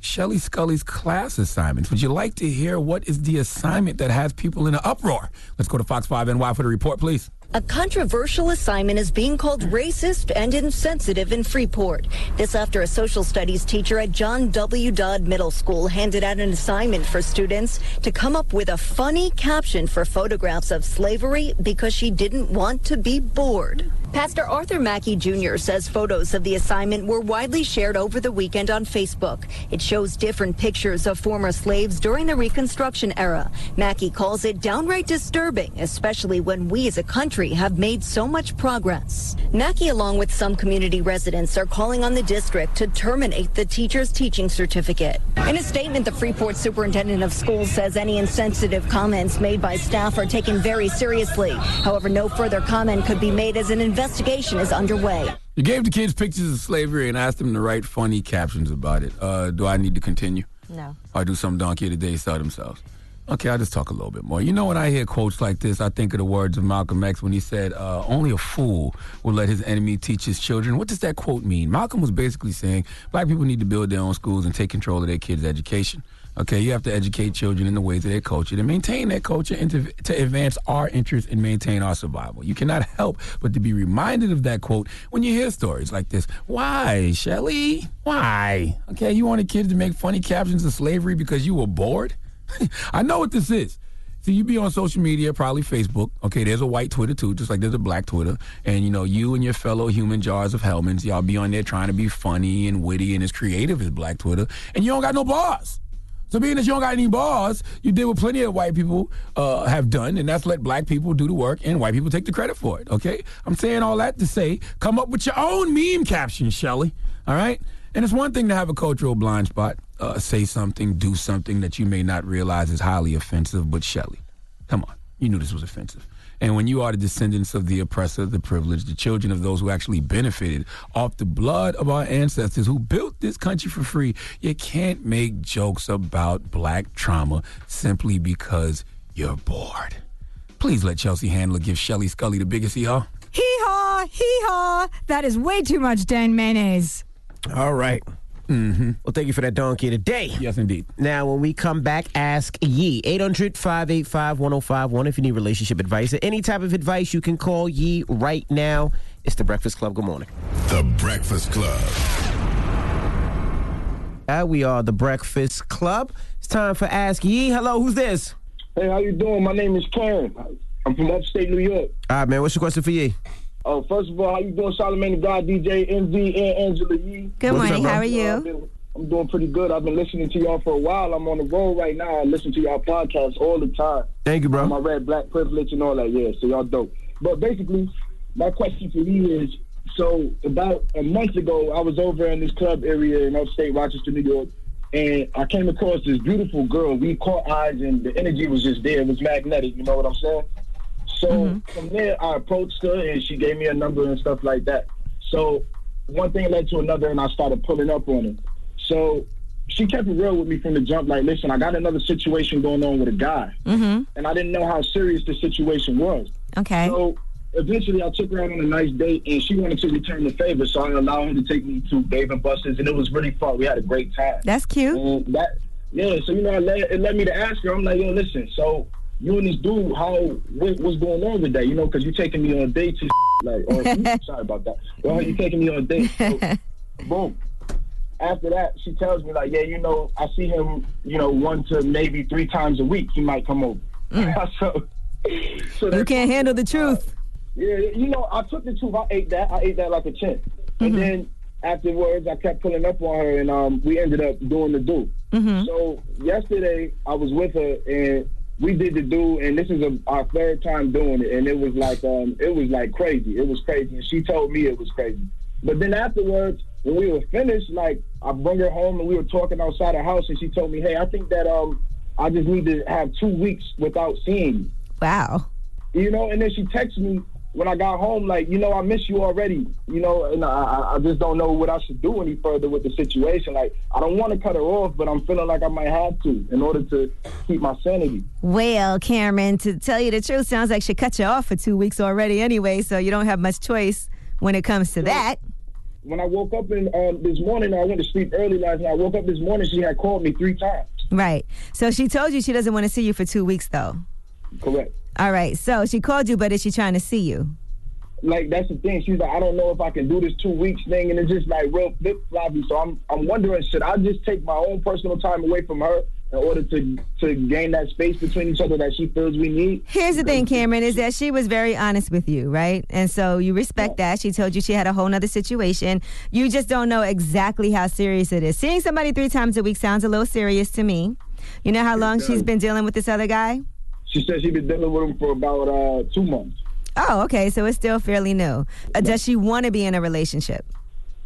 Shelly Scully's class assignments. Would you like to hear what is the assignment that has people in an uproar? Let's go to Fox 5 NY for the report, please. A controversial assignment is being called racist and insensitive in Freeport. This after a social studies teacher at John W. Dodd Middle School handed out an assignment for students to come up with a funny caption for photographs of slavery because she didn't want to be bored. Pastor Arthur Mackey Jr. says photos of the assignment were widely shared over the weekend on Facebook. It shows different pictures of former slaves during the Reconstruction era. Mackey calls it downright disturbing, especially when we as a country have made so much progress. Mackey, along with some community residents, are calling on the district to terminate the teacher's teaching certificate. In a statement, the Freeport superintendent of schools says any insensitive comments made by staff are taken very seriously. However, no further comment could be made as an investigation is underway. You gave the kids pictures of slavery and asked them to write funny captions about it. Uh, do I need to continue? No. Or do some donkey today the sell themselves? Okay, I'll just talk a little bit more. You know, when I hear quotes like this, I think of the words of Malcolm X when he said, uh, Only a fool will let his enemy teach his children. What does that quote mean? Malcolm was basically saying black people need to build their own schools and take control of their kids' education. Okay, you have to educate children in the ways of their culture to maintain their culture and to, to advance our interests and maintain our survival. You cannot help but to be reminded of that quote when you hear stories like this. Why, Shelley? Why? Okay, you wanted kids to make funny captions of slavery because you were bored? I know what this is. So you be on social media, probably Facebook. Okay, there's a white Twitter too, just like there's a black Twitter. And you know, you and your fellow human jars of Hellmann's, y'all be on there trying to be funny and witty and as creative as black Twitter, and you don't got no bars. So being that you don't got any bars, you did what plenty of white people uh, have done, and that's let black people do the work and white people take the credit for it. Okay, I'm saying all that to say, come up with your own meme caption, Shelley. All right, and it's one thing to have a cultural blind spot, uh, say something, do something that you may not realize is highly offensive, but Shelley, come on, you knew this was offensive. And when you are the descendants of the oppressor, the privileged, the children of those who actually benefited off the blood of our ancestors who built this country for free, you can't make jokes about black trauma simply because you're bored. Please let Chelsea Handler give Shelly Scully the biggest hee-haw. Hee haw, hee haw. That is way too much Dan mayonnaise. All right. Mm-hmm. Well, thank you for that donkey today. Yes, indeed. Now, when we come back, ask Yee. 800 585 1051 if you need relationship advice or any type of advice, you can call Yee right now. It's The Breakfast Club. Good morning. The Breakfast Club. Uh, we are The Breakfast Club. It's time for Ask Yee. Hello, who's this? Hey, how you doing? My name is Karen. I'm from upstate New York. All right, man. What's your question for Yee? Oh, first of all, how you doing, Charlamagne the God, DJ Envy, and Angela Yee? Good What's morning. up, How are you? I've been- I'm doing pretty good. I've been listening to y'all for a while. I'm on the road right now. I listen to y'all podcasts all the time. Thank you, bro. My red, black privilege and all that. Yeah, so y'all dope. But basically, my question for you is: so about a month ago, I was over in this club area in upstate Rochester, New York, and I came across this beautiful girl. We caught eyes, and the energy was just there. It was magnetic. You know what I'm saying? So from there, I approached her, and she gave me a number and stuff like that. So one thing led to another, and I started pulling up on her. So she kept it real with me from the jump. Like, listen, I got another situation going on with a guy, Mm-hmm. and I didn't know how serious the situation was. Okay. So eventually, I took her out on a nice date, and she wanted to return the favor. So I allowed her to take me to Dave and Buster's, and it was really fun. We had a great time. That's cute. And that, yeah. So you know, it led, it led me to ask her. I'm like, yo, listen. So you and this dude, how what, what's going on with that? You know, because you're taking me on dates and like, or sorry about that. Well, you taking me on dates. So, boom. After that, she tells me like, yeah, you know, I see him, you know, one to maybe three times a week. He might come over. so, so You can't handle the truth. yeah, you know, I took the truth. I ate that. I ate that like a champ. And then afterwards, I kept pulling up on her, and um, we ended up doing the do. Mm-hmm. So yesterday, I was with her, and we did the do, and this is a, our third time doing it, and it was like um, it was like crazy. It was crazy, and she told me it was crazy. But then afterwards, when we were finished, like I brought her home, and we were talking outside the house, and she told me, "Hey, I think that um, I just need to have two weeks without seeing you." Wow. You know, and then she texted me when I got home, like, you know, I miss you already. You know, and I, I- just don't know what I should do any further with the situation. Like, I don't want to cut her off, but I'm feeling like I might have to in order to keep my sanity. Well, Cameron, to tell you the truth, sounds like she cut you off for two weeks already anyway, so you don't have much choice when it comes to that. When I woke up in um, this morning, I went to sleep early last night. I woke up this morning, she had called me three times. Right. So she told you she doesn't want to see you for two weeks, though. Correct. All right. So she called you, but is she trying to see you? Like that's the thing. She's like, I don't know if I can do this two weeks thing, and it's just like real flip floppy. So I'm, I'm wondering, should I just take my own personal time away from her in order to, to gain that space between each other that she feels we need? Here's the thing, Cameron, is that she was very honest with you, right? And so you respect that. She told you she had a whole nother situation. You just don't know exactly how serious it is. Seeing somebody three times a week sounds a little serious to me. You know how long she's been dealing with this other guy? She said she's been dealing with him for about uh, two months. Oh, okay. So it's still fairly new. Uh, does she want to be in a relationship?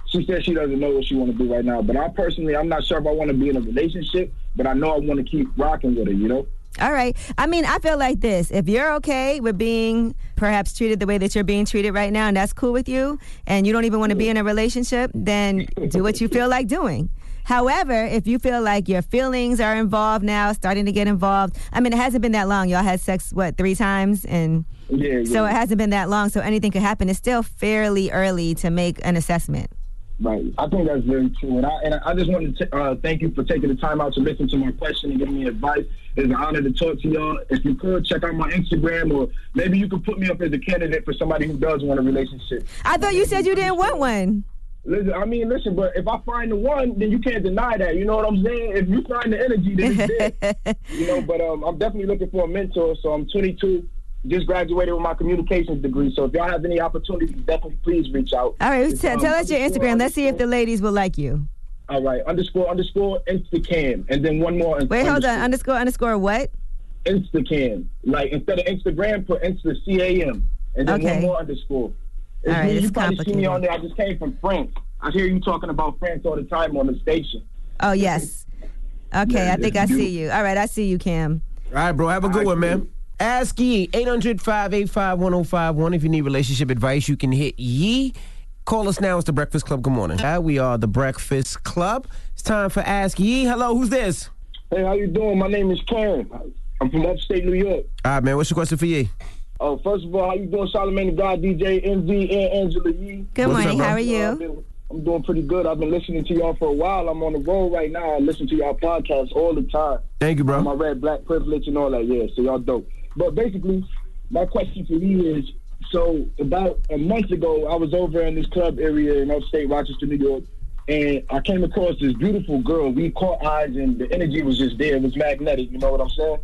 She said she doesn't know what she want to do right now. But I personally, I'm not sure if I want to be in a relationship, but I know I want to keep rocking with her, you know? All right. I mean, I feel like this. If you're okay with being perhaps treated the way that you're being treated right now, and that's cool with you, and you don't even want to be in a relationship, then do what you feel like doing. However, if you feel like your feelings are involved now, starting to get involved, I mean, it hasn't been that long. Y'all had sex, what, three times? And Yeah, so yeah. it hasn't been that long, so anything could happen. It's still fairly early to make an assessment. Right. I think that's very true. And I, and I just wanted to uh, thank you for taking the time out to listen to my question and give me advice. It's an honor to talk to y'all. If you could, check out my Instagram or maybe you could put me up as a candidate for somebody who does want a relationship. I thought you said you didn't want one. Listen, I mean, listen, but if I find the one, then you can't deny that. You know what I'm saying? If you find the energy, then it's there. you know, but um, I'm definitely looking for a mentor. So I'm 22, just graduated with my communications degree. So if y'all have any opportunities, definitely please reach out. All right, t- um, tell us your Instagram. Let's see if the ladies will like you. All right, underscore underscore Instacam, and then one more. Wait, hold on. Underscore, underscore what? Instacam. Like instead of Instagram, put Insta C A M, and then Okay. one more underscore. It's All right, me. it's you probably see me complicated. on there. I just came from France. I hear you talking about France all the time on the station. Oh, yes. Okay, Yeah, I think I see you. All right, I see you, Cam. All right, bro. Have a good one, man. Ask Yee. 800 585 1051. If you need relationship advice, you can hit Yee. Call us now. It's the Breakfast Club. Good morning. Uh, we are the Breakfast Club. It's time for Ask Yee. Hello, who's this? Hey, how you doing? My name is Karen. I'm from upstate New York. All right, man. What's your question for Yee? Oh, first of all, how you doing, Solomon the God, DJ Envy, and Angela Yee? Good What's morning. up, How are you? I've been- I'm doing pretty good. I've been listening to y'all for a while. I'm on the road right now. I listen to y'all podcasts all the time. Thank you, bro. My red, black privilege and all that. Yeah, so y'all dope. But basically, my question for you is: so about a month ago, I was over in this club area in upstate Rochester, New York, and I came across this beautiful girl. We caught eyes, and the energy was just there. It was magnetic. You know what I'm saying?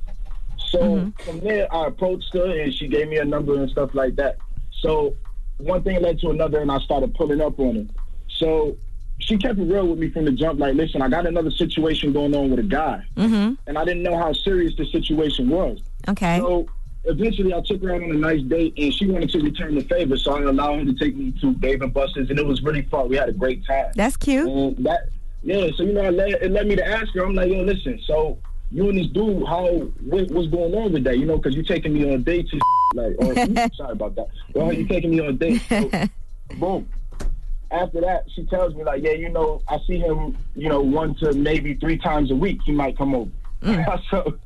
So from there, I approached her, and she gave me a number and stuff like that. So one thing led to another, and I started pulling up on her. So she kept it real with me from the jump. Like, listen, I got another situation going on with a guy, Mm-hmm. and I didn't know how serious the situation was. Okay. So eventually, I took her out on a nice date, and she wanted to return the favor. So I allowed her to take me to Dave and Buster's, and it was really fun. We had a great time. That's cute. And that, yeah. So you know, it led, it led me to ask her. I'm like, yo, listen. So you and this dude, how what, what's going on with that? You know, because you're taking me on dates, and like, or sorry about that. Well, you taking me on dates. So, boom. After that, she tells me like, yeah, you know, I see him, you know, one to maybe three times a week. He might come over. so,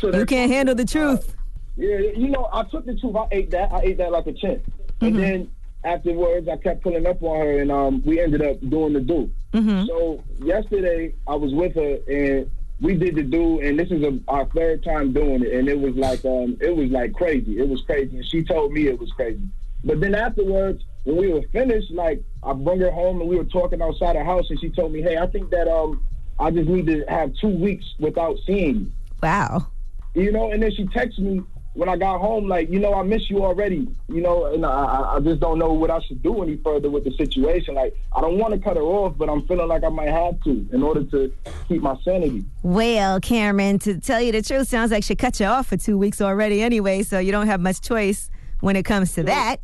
so You can't handle the truth. yeah, you know, I took the truth. I ate that. I ate that like a champ. And then afterwards, I kept pulling up on her, and um, we ended up doing the do. Mm-hmm. So yesterday, I was with her, and we did the do, and this is a, our third time doing it, and it was like, um, it was like crazy. It was crazy, and she told me it was crazy. But then afterwards, when we were finished, like I brought her home, and we were talking outside the house, and she told me, "Hey, I think that um, I just need to have two weeks without seeing you." Wow. You know, and then she texted me when I got home, like, you know, I miss you already. You know, and I, I- just don't know what I should do any further with the situation. Like, I don't want to cut her off, but I'm feeling like I might have to in order to keep my sanity. Well, Cameron, to tell you the truth, sounds like she cut you off for two weeks already anyway, so you don't have much choice when it comes to that.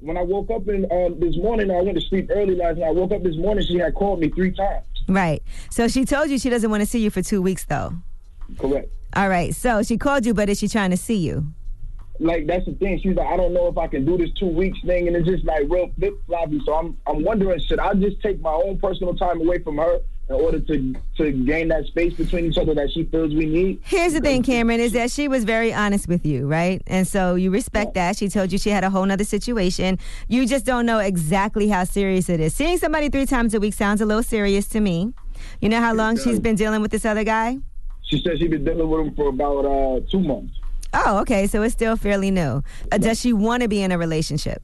When I woke up in um, this morning, I went to sleep early last night. I woke up this morning, she had called me three times. Right. So she told you she doesn't want to see you for two weeks, though. Correct. All right. So she called you, but is she trying to see you? Like that's the thing. She's like, I don't know if I can do this two weeks thing, and it's just like real flip floppy. So I'm, I'm wondering, should I just take my own personal time away from her in order to, to gain that space between each other that she feels we need? Here's the thing, Cameron, is that she was very honest with you, right? And so you respect that. She told you she had a whole nother situation. You just don't know exactly how serious it is. Seeing somebody three times a week sounds a little serious to me. You know how long she's been dealing with this other guy? She said she's been dealing with him for about uh, two months. Oh, okay. So it's still fairly new. Uh, does she want to be in a relationship?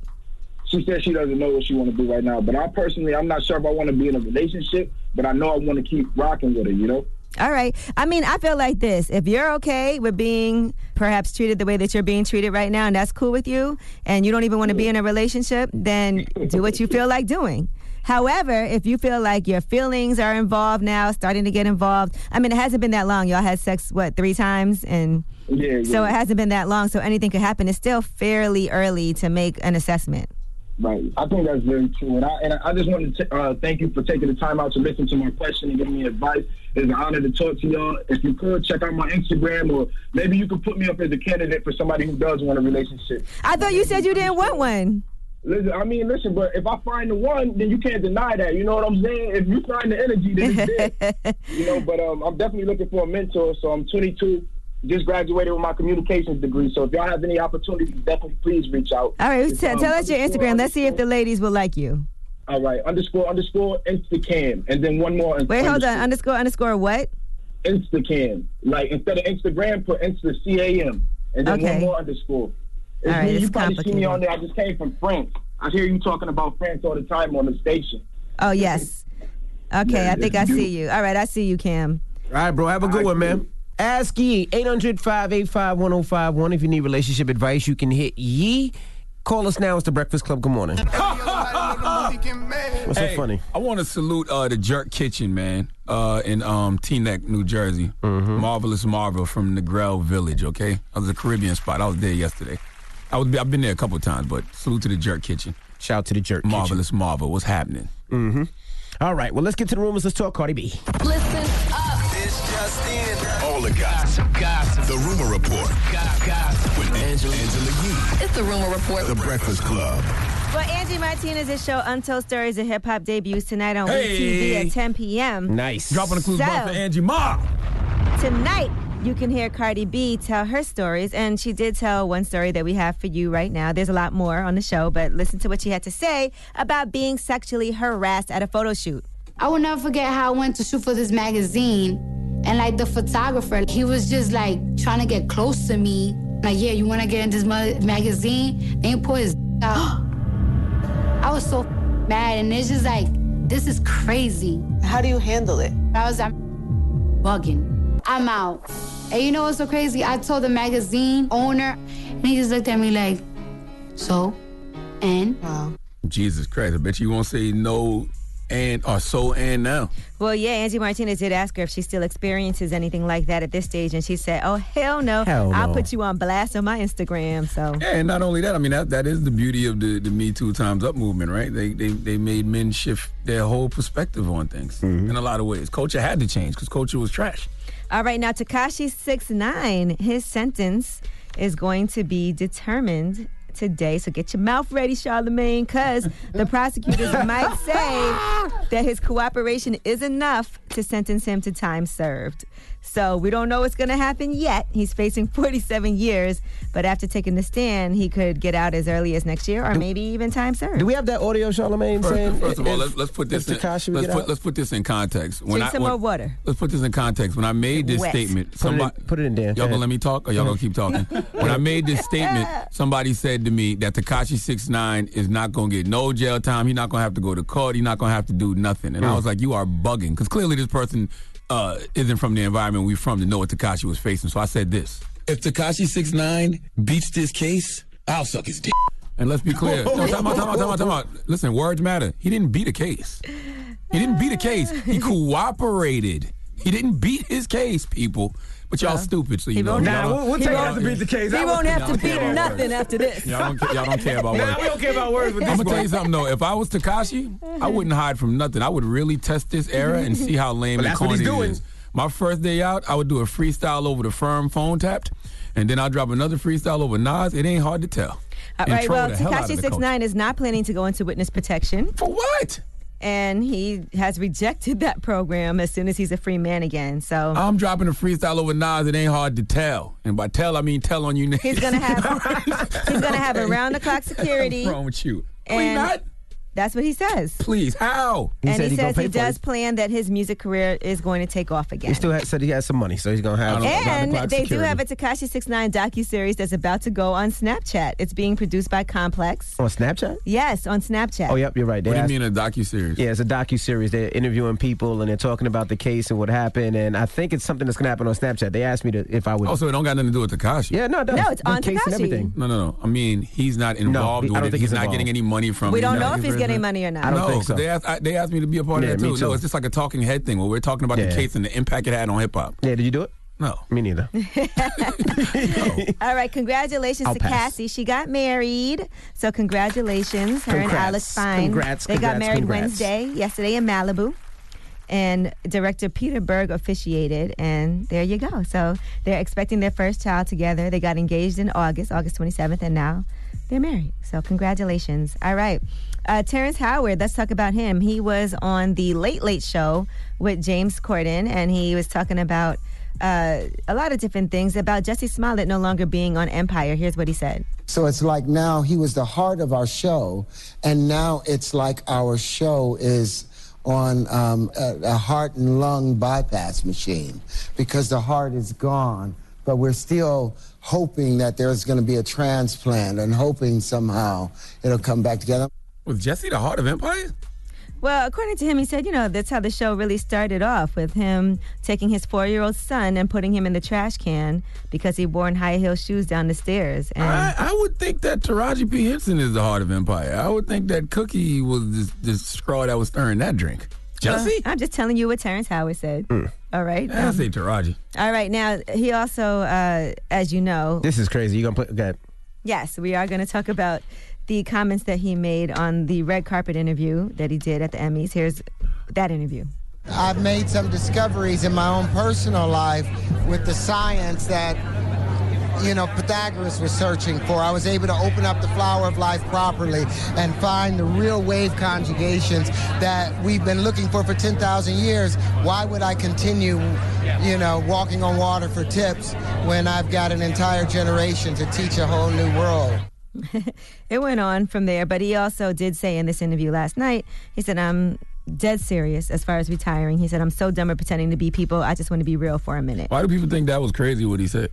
She said she doesn't know what she want to do right now. But I personally, I'm not sure if I want to be in a relationship, but I know I want to keep rocking with her, you know? All right. I mean, I feel like this. If you're okay with being perhaps treated the way that you're being treated right now, and that's cool with you, and you don't even want to be in a relationship, then do what you feel like doing. However, if you feel like your feelings are involved now, starting to get involved, I mean, it hasn't been that long. Y'all had sex, what, three times? And Yeah, so yeah. it hasn't been that long, so anything could happen. It's still fairly early to make an assessment. Right. I think that's very true. And I, and I just wanted to uh, thank you for taking the time out to listen to my question and give me advice. It's an honor to talk to y'all. If you could, check out my Instagram or maybe you could put me up as a candidate for somebody who does want a relationship. I thought you said you didn't want one. Listen, I mean, listen, but if I find the one, then you can't deny that. You know what I'm saying? If you find the energy, then it's there. you know, but um, I'm definitely looking for a mentor. So I'm 22, just graduated with my communications degree. So if y'all have any opportunities, definitely please reach out. All right, t- um, tell us your Instagram. Let's see if the ladies will like you. All right, underscore underscore Instacam, and then one more. Wait, hold on. Underscore, underscore what? Instacam. Like instead of Instagram, put Insta C A M, and then Okay. one more underscore. It's All right, you probably see me on there. I just came from France. I hear you talking about France all the time on the station. Oh, yes. Okay, Yeah, I think I see you. All right, I see you, Cam. All right, bro. Have a good one, man. Ask Yee, 800 585 1051. If you need relationship advice, you can hit Yee. Call us now. It's the Breakfast Club. Good morning. What's so funny? I want to salute uh, the Jerk Kitchen, man, uh, in um, Teaneck, New Jersey. Marvelous Marvel from Negril Village. Okay, that was a Caribbean spot. I was there yesterday. I was I've been there a couple of times, but salute to the Jerk Kitchen. Shout out to the Jerk kitchen. Marvelous Marvel. What's happening? Mm-hmm. All right, well, let's get to the rumors. Let's talk Cardi B. Listen up. It's just in. All the gossip. Gossip. The Rumor Report. Gossip. With Angela, Angela Yee. It's the Rumor Report. The Breakfast Club. Well, Angie Martinez's show Untold Stories of Hip Hop debuts tonight on Hey. WeTV at 10 p.m. Nice. Dropping the clues So- for Angie Ma. Tonight, you can hear Cardi B tell her stories, and she did tell one story that we have for you right now. There's a lot more on the show, but listen to what she had to say about being sexually harassed at a photo shoot. I will never forget how I went to shoot for this magazine. And like the photographer, he was just like trying to get close to me. Like, yeah, you want to get in this ma- magazine? Then he put his out. I was so mad, and it's just like, this is crazy. How do you handle it? I was like, bugging. I'm out. And you know what's so crazy? I told the magazine owner, and he just looked at me like, so, and? Wow. Jesus Christ! I bet you won't say no and or so and now. Well, yeah, Angie Martinez did ask her if she still experiences anything like that at this stage, and she said, "Oh hell no! Hell I'll no. put you on blast on my Instagram." So Yeah, and not only that, I mean that that is the beauty of the, the Me Too Times Up movement, right? They they they made men shift their whole perspective on things mm-hmm. in a lot of ways. Culture had to change because culture was trash. All right, now Tekashi six nine, his sentence is going to be determined today. So get your mouth ready, Charlamagne, because the prosecutors might say that his cooperation is enough to sentence him to time served. So we don't know what's going to happen yet. He's facing 47 years, but after taking the stand, he could get out as early as next year or maybe even time served. Do we have that audio, Charlamagne? saying First, first of all, if- let's, let's put this in, let's put let's put this in context. Drink some more water. Let's put this in context. When I made this Wet. statement, Put it in- somebody put it in there. Y'all gonna let me talk, or y'all gonna keep talking? when I made this statement, somebody said to me that Tekashi Six Nine is not gonna get no jail time. He's not gonna have to go to court. He's not gonna have to do nothing. And I Mm. was like, you are bugging, because clearly this person uh, isn't from the environment we're from to know what Tekashi was facing. So I said this: If Tekashi Six Nine beats this case, I'll suck his dick. And let's be clear. No, time out, time out, time out, time out. Listen, words matter. He didn't beat a case. He didn't beat a case. He cooperated. He didn't beat his case, people. But y'all stupid, so you know. Nah, don't- we'll- we'll take it don't- as to beat the case. He y'all won't have to beat nothing after this. Y'all don't, y'all don't care about Nah, words. we don't care about words with I'm gonna tell you something though. If I was Tekashi, I mm-hmm. wouldn't hide from nothing. I would really test this era and see how lame But and corny he's it doing. is. My first day out, I would do a freestyle over the firm phone tapped, and then I'll drop another freestyle over Nas. It ain't hard to tell. All And right, well, the hell out of Tekashi the Six Nine is not planning to go into witness protection. For what? And he has rejected that program as soon as he's a free man again. So I'm dropping a freestyle over Nas. It ain't hard to tell, and by tell I mean tell on you. he's gonna have he's gonna have around the clock security. What's wrong with you? And not. That's what he says. Please, how? and he says he does plan that his music career is going to take off again. He still had, said he has some money, so he's gonna have. And they do have a Tekashi Six Nine docu series that's about to go on Snapchat. It's being produced by Complex. on Snapchat. Yes, on Snapchat. Oh, yep, you're right. What do you mean a docu series? Yeah, it's a docu series. They're interviewing people and they're talking about the case and what happened. And I think it's something that's gonna happen on Snapchat. They asked me to if I would. Oh, so it don't got nothing to do with Tekashi. Yeah, no, it does. No, it's The on case and everything. No, no, no. I mean, he's not involved he- I don't it. think He's he's not getting any money from We don't know if he's getting- getting money or not. I don't no, think so. They asked, I, they asked me to be a part Yeah, of that too. too. No, it's just like a talking head thing where we're talking about Yeah. the case and the impact it had on hip hop. Yeah, did you do it? No. Me neither. All right, congratulations I'll to pass. Cassie. She got married. So congratulations, her and Congrats. Alex Fine. Congrats, They got married congrats. Wednesday, yesterday in Malibu. And director Peter Berg officiated, and there you go. So they're expecting their first child together. They got engaged in August, August 27th, and now they're married. So congratulations. All right. Uh, Terrence Howard, let's talk about him. He was on the Late Late Show with James Corden, and he was talking about uh, a lot of different things about Jussie Smollett no longer being on Empire. Here's what he said. So it's like now he was the heart of our show, and now it's like our show is on um, a, a heart and lung bypass machine because the heart is gone. But we're still hoping that there's going to be a transplant and hoping somehow it'll come back together. Was Jussie the heart of Empire? Well, according to him, he said, you know, that's how the show really started off with him taking his four year old son and putting him in the trash can because he wore high heel shoes down the stairs. And I, I would think that Taraji P. Henson is the heart of Empire. I would think that Cookie was the, this straw that was stirring that drink. Jussie? Well, I'm just telling you what Terrence Howard said. Hmm. All right. I Um, say Taraji. all right. Now, he also, uh, as you know, This is crazy. You gonna play? Okay. yes, we are going to talk about the comments that he made on the red carpet interview that he did at the Emmys. Here's that interview. I've made some discoveries in my own personal life with the science that, you know, Pythagoras was searching for. I was able to open up the flower of life properly and find the real wave conjugations that we've been looking for for 10,000 years. Why would I continue you know, walking on water for tips when I've got an entire generation to teach a whole new world. it went on from there, but he also did say in this interview last night, he said, I'm dead serious as far as retiring. He said, I'm so dumb at pretending to be people. I just want to be real for a minute. Why do people think that was crazy what he said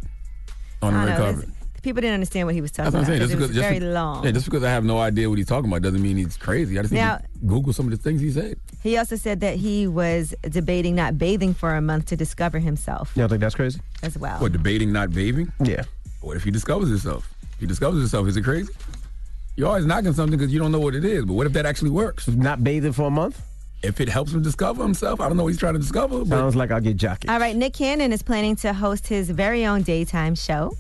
on the I red know, carpet? it's- People didn't understand what he was talking That's what I'm saying. about. Just because because, it was just very be- long. Yeah, just because I have no idea what he's talking about doesn't mean he's crazy. I just need Now- to Google some of the things he said. He also said that he was debating not bathing for a month to discover himself You don't think that's crazy? as well. What, debating not bathing? Yeah. What if he discovers himself? If he discovers himself, is it crazy? You're always knocking something because you don't know what it is. But what if that actually works? Not bathing for a month? If it helps him discover himself, I don't know what he's trying to discover. But Sounds like I'll get jockey. All right, Nick Cannon is planning to host his very own daytime show.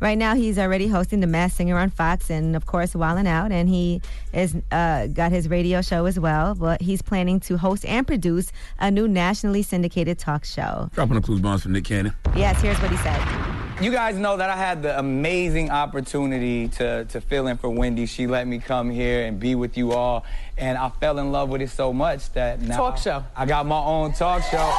Right now, he's already hosting The Masked Singer on Fox and, of course, Wildin' Out. And he is uh, got his radio show as well. But he's planning to host and produce a new nationally syndicated talk show. dropping the clues bombs for Nick Cannon. Yes, here's what he said. You guys know that I had the amazing opportunity to, to fill in for Wendy. She let me come here and be with you all. And I fell in love with it so much that now Talk show. I got my own talk show.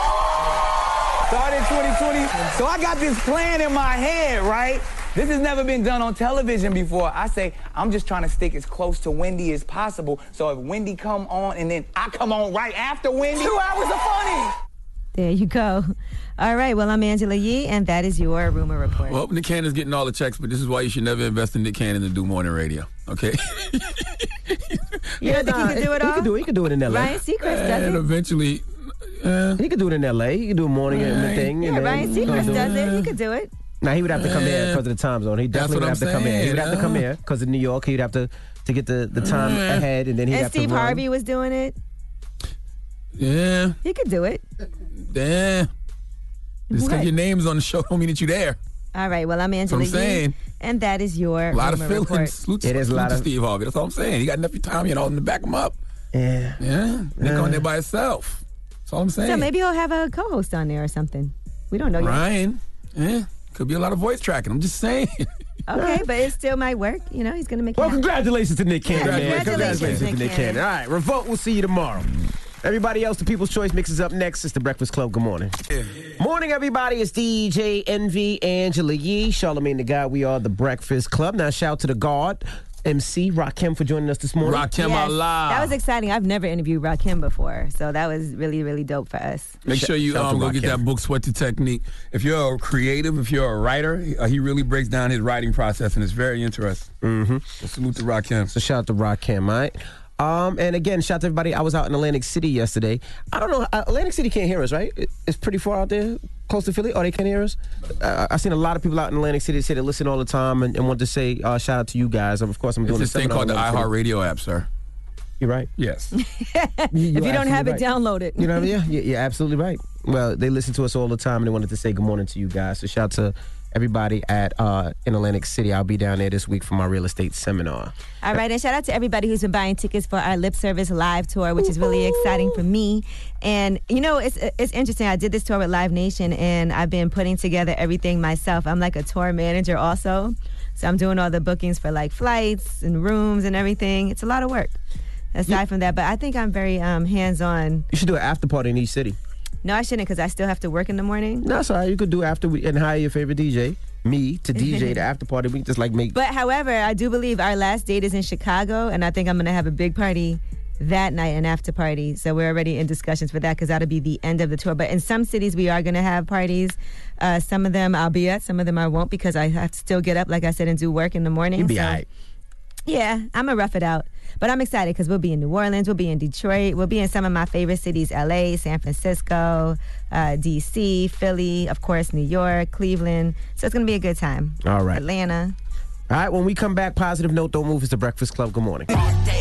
Started 2020. So I got this plan in my head, right? This has never been done on television before. I say, I'm just trying to stick as close to Wendy as possible. So if Wendy come on and then I come on right after Wendy. Two hours of funny. There you go. All right, well, I'm Angela Yee, and that is your rumor report. Well, Nick Cannon's getting all the checks, but this is why you should never invest in Nick Cannon to do morning radio. Okay? You don't think he can do it all? he all? could do it. He could do it in L.A. Ryan Seacrest does and it. eventually, uh, he could do it in L.A. He could do a morning and the thing. Yeah, and then Ryan come Seacrest do does it. He could do it. Now he would have to come here because of the time zone. He definitely would I'm have to come here. He would have to come saying, here because of New York. He'd have to to get the, the time Yeah. ahead, and then he'd And have Steve to run. Harvey was doing it. yeah, He could do it. yeah. Just What? because your name's on the show don't mean that you're there. All right, well, I'm Angela I'm Yee, saying. and that is your A lot of rumor feelings. report. Salute, It is a lot to of- Steve Harvey. That's all I'm saying. He got enough time, you know, to back him up. Yeah. Yeah. Nick Yeah. on there uh. by himself. That's all I'm saying. So maybe he'll have a co-host on there or something. We don't know yet. Ryan. Yeah. Could be a lot of voice tracking. I'm just saying. Okay, but it still might work. You know, he's going to make it Well, happen. congratulations to Nick Cannon, man. Congratulations, Congratulations to Nick Cannon. Cannon. All right, Revolt, we'll see you tomorrow. Everybody else, the People's Choice mixes up next. It's the Breakfast Club. Good morning. Morning, everybody. It's DJ Envy, Angela Yee, Charlamagne the God. We are the Breakfast Club. Now, shout to the God, MC Rakim, for joining us this morning. Rakim Yes, Allah. That was exciting. I've never interviewed Rakim before, so that was really, really dope for us. Make sure you um, go get that book, Sweat the Technique. If you're a creative, if you're a writer, he, uh, he really breaks down his writing process, and it's very interesting. Mm-hmm. So salute to Rakim. So shout out to Rakim, all right? Um, and again, shout out to everybody. I was out in Atlantic City yesterday. I don't know. uh, Atlantic City can't hear us, right? It's pretty far out there, close to Philly. Oh, they can't hear us. Uh, I've seen a lot of people out in Atlantic City say they listen all the time and, and want to say uh, shout out to you guys. Of course, I'm It's doing this thing called the in Atlantic iHeartRadio app, sir. You're right. Yes. if you don't have it, absolutely right. download it. You know what I mean? Yeah, you're absolutely right. Well, they listen to us all the time, and they wanted to say good morning to you guys. So shout out to everybody at uh, in Atlantic City. I'll be down there this week for my real estate seminar. All right, and shout out to everybody who's been buying tickets for our lip service live tour, which is really exciting for me. And you know, it's it's interesting. I did this tour with Live Nation, and I've been putting together everything myself. I'm like a tour manager also, so I'm doing all the bookings for like flights and rooms and everything. It's a lot of work. Aside from that, but I think I'm very um, hands on. You should do an after party in each city. No, I shouldn't because I still have to work in the morning. No, that's all right. You could do after we, and hire your favorite DJ, me, to DJ the after party. We can just like make. But however, I do believe our last date is in Chicago, and I think I'm going to have a big party that night, an after party. So we're already in discussions for that because that'll be the end of the tour. But in some cities, we are going to have parties. Uh, some of them I'll be at, some of them I won't because I have to still get up, like I said, and do work in the morning. You'll be So- all right. Yeah, I'm gonna rough it out. But I'm excited because we'll be in New Orleans, we'll be in Detroit, we'll be in some of my favorite cities LA, San Francisco, uh, DC, Philly, of course, New York, Cleveland. So it's gonna be a good time. All right. Atlanta. All right, when we come back, positive note, don't move. It's the Breakfast Club. Good morning.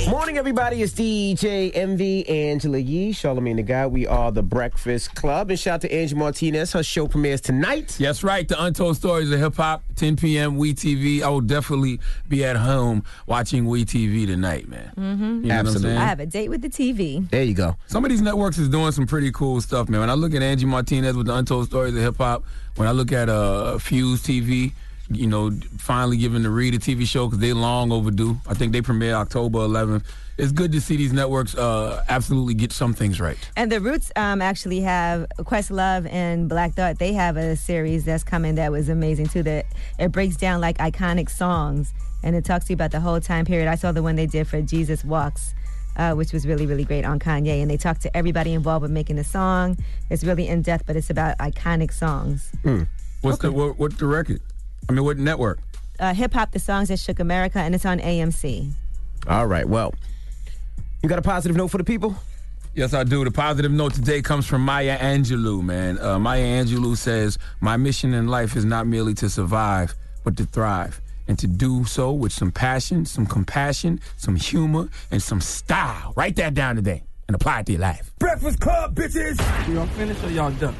Morning, everybody. It's DJ Envy, Angela Yee, Charlamagne the Guy. We are the Breakfast Club. And shout out to Angie Martinez. Her show premieres tonight. Yes, right. The Untold Stories of Hip Hop, 10 p.m. We TV. I will definitely be at home watching We TV tonight, man. Mm-hmm. You know what I'm saying? I have a date with the TV. There you go. Some of these networks is doing some pretty cool stuff, man. When I look at Angie Martinez with the Untold Stories of Hip Hop, when I look at uh, Fuse TV, you know, finally giving the Read a TV show because they long overdue. I think they premiere October 11th. It's good to see these networks uh, absolutely get some things right. And the Roots um, actually have Questlove and Black Thought. They have a series that's coming that was amazing too. That it breaks down like iconic songs and it talks to you about the whole time period. I saw the one they did for Jesus Walks. Uh, which was really, really great on Kanye. And they talked to everybody involved with making the song. It's really in depth, but it's about iconic songs. Hmm. What's the what, what's the record? I mean, what network? Uh, Hip Hop, the songs that shook America, and it's on AMC. All right. Well, you got a positive note for the people? Yes, I do. The positive note today comes from Maya Angelou, man. Uh, Maya Angelou says, My mission in life is not merely to survive, but to thrive. And to do so with some passion, some compassion, some humor, and some style. Write that down today and apply it to your life. Breakfast Club, bitches. Y'all finished or y'all done?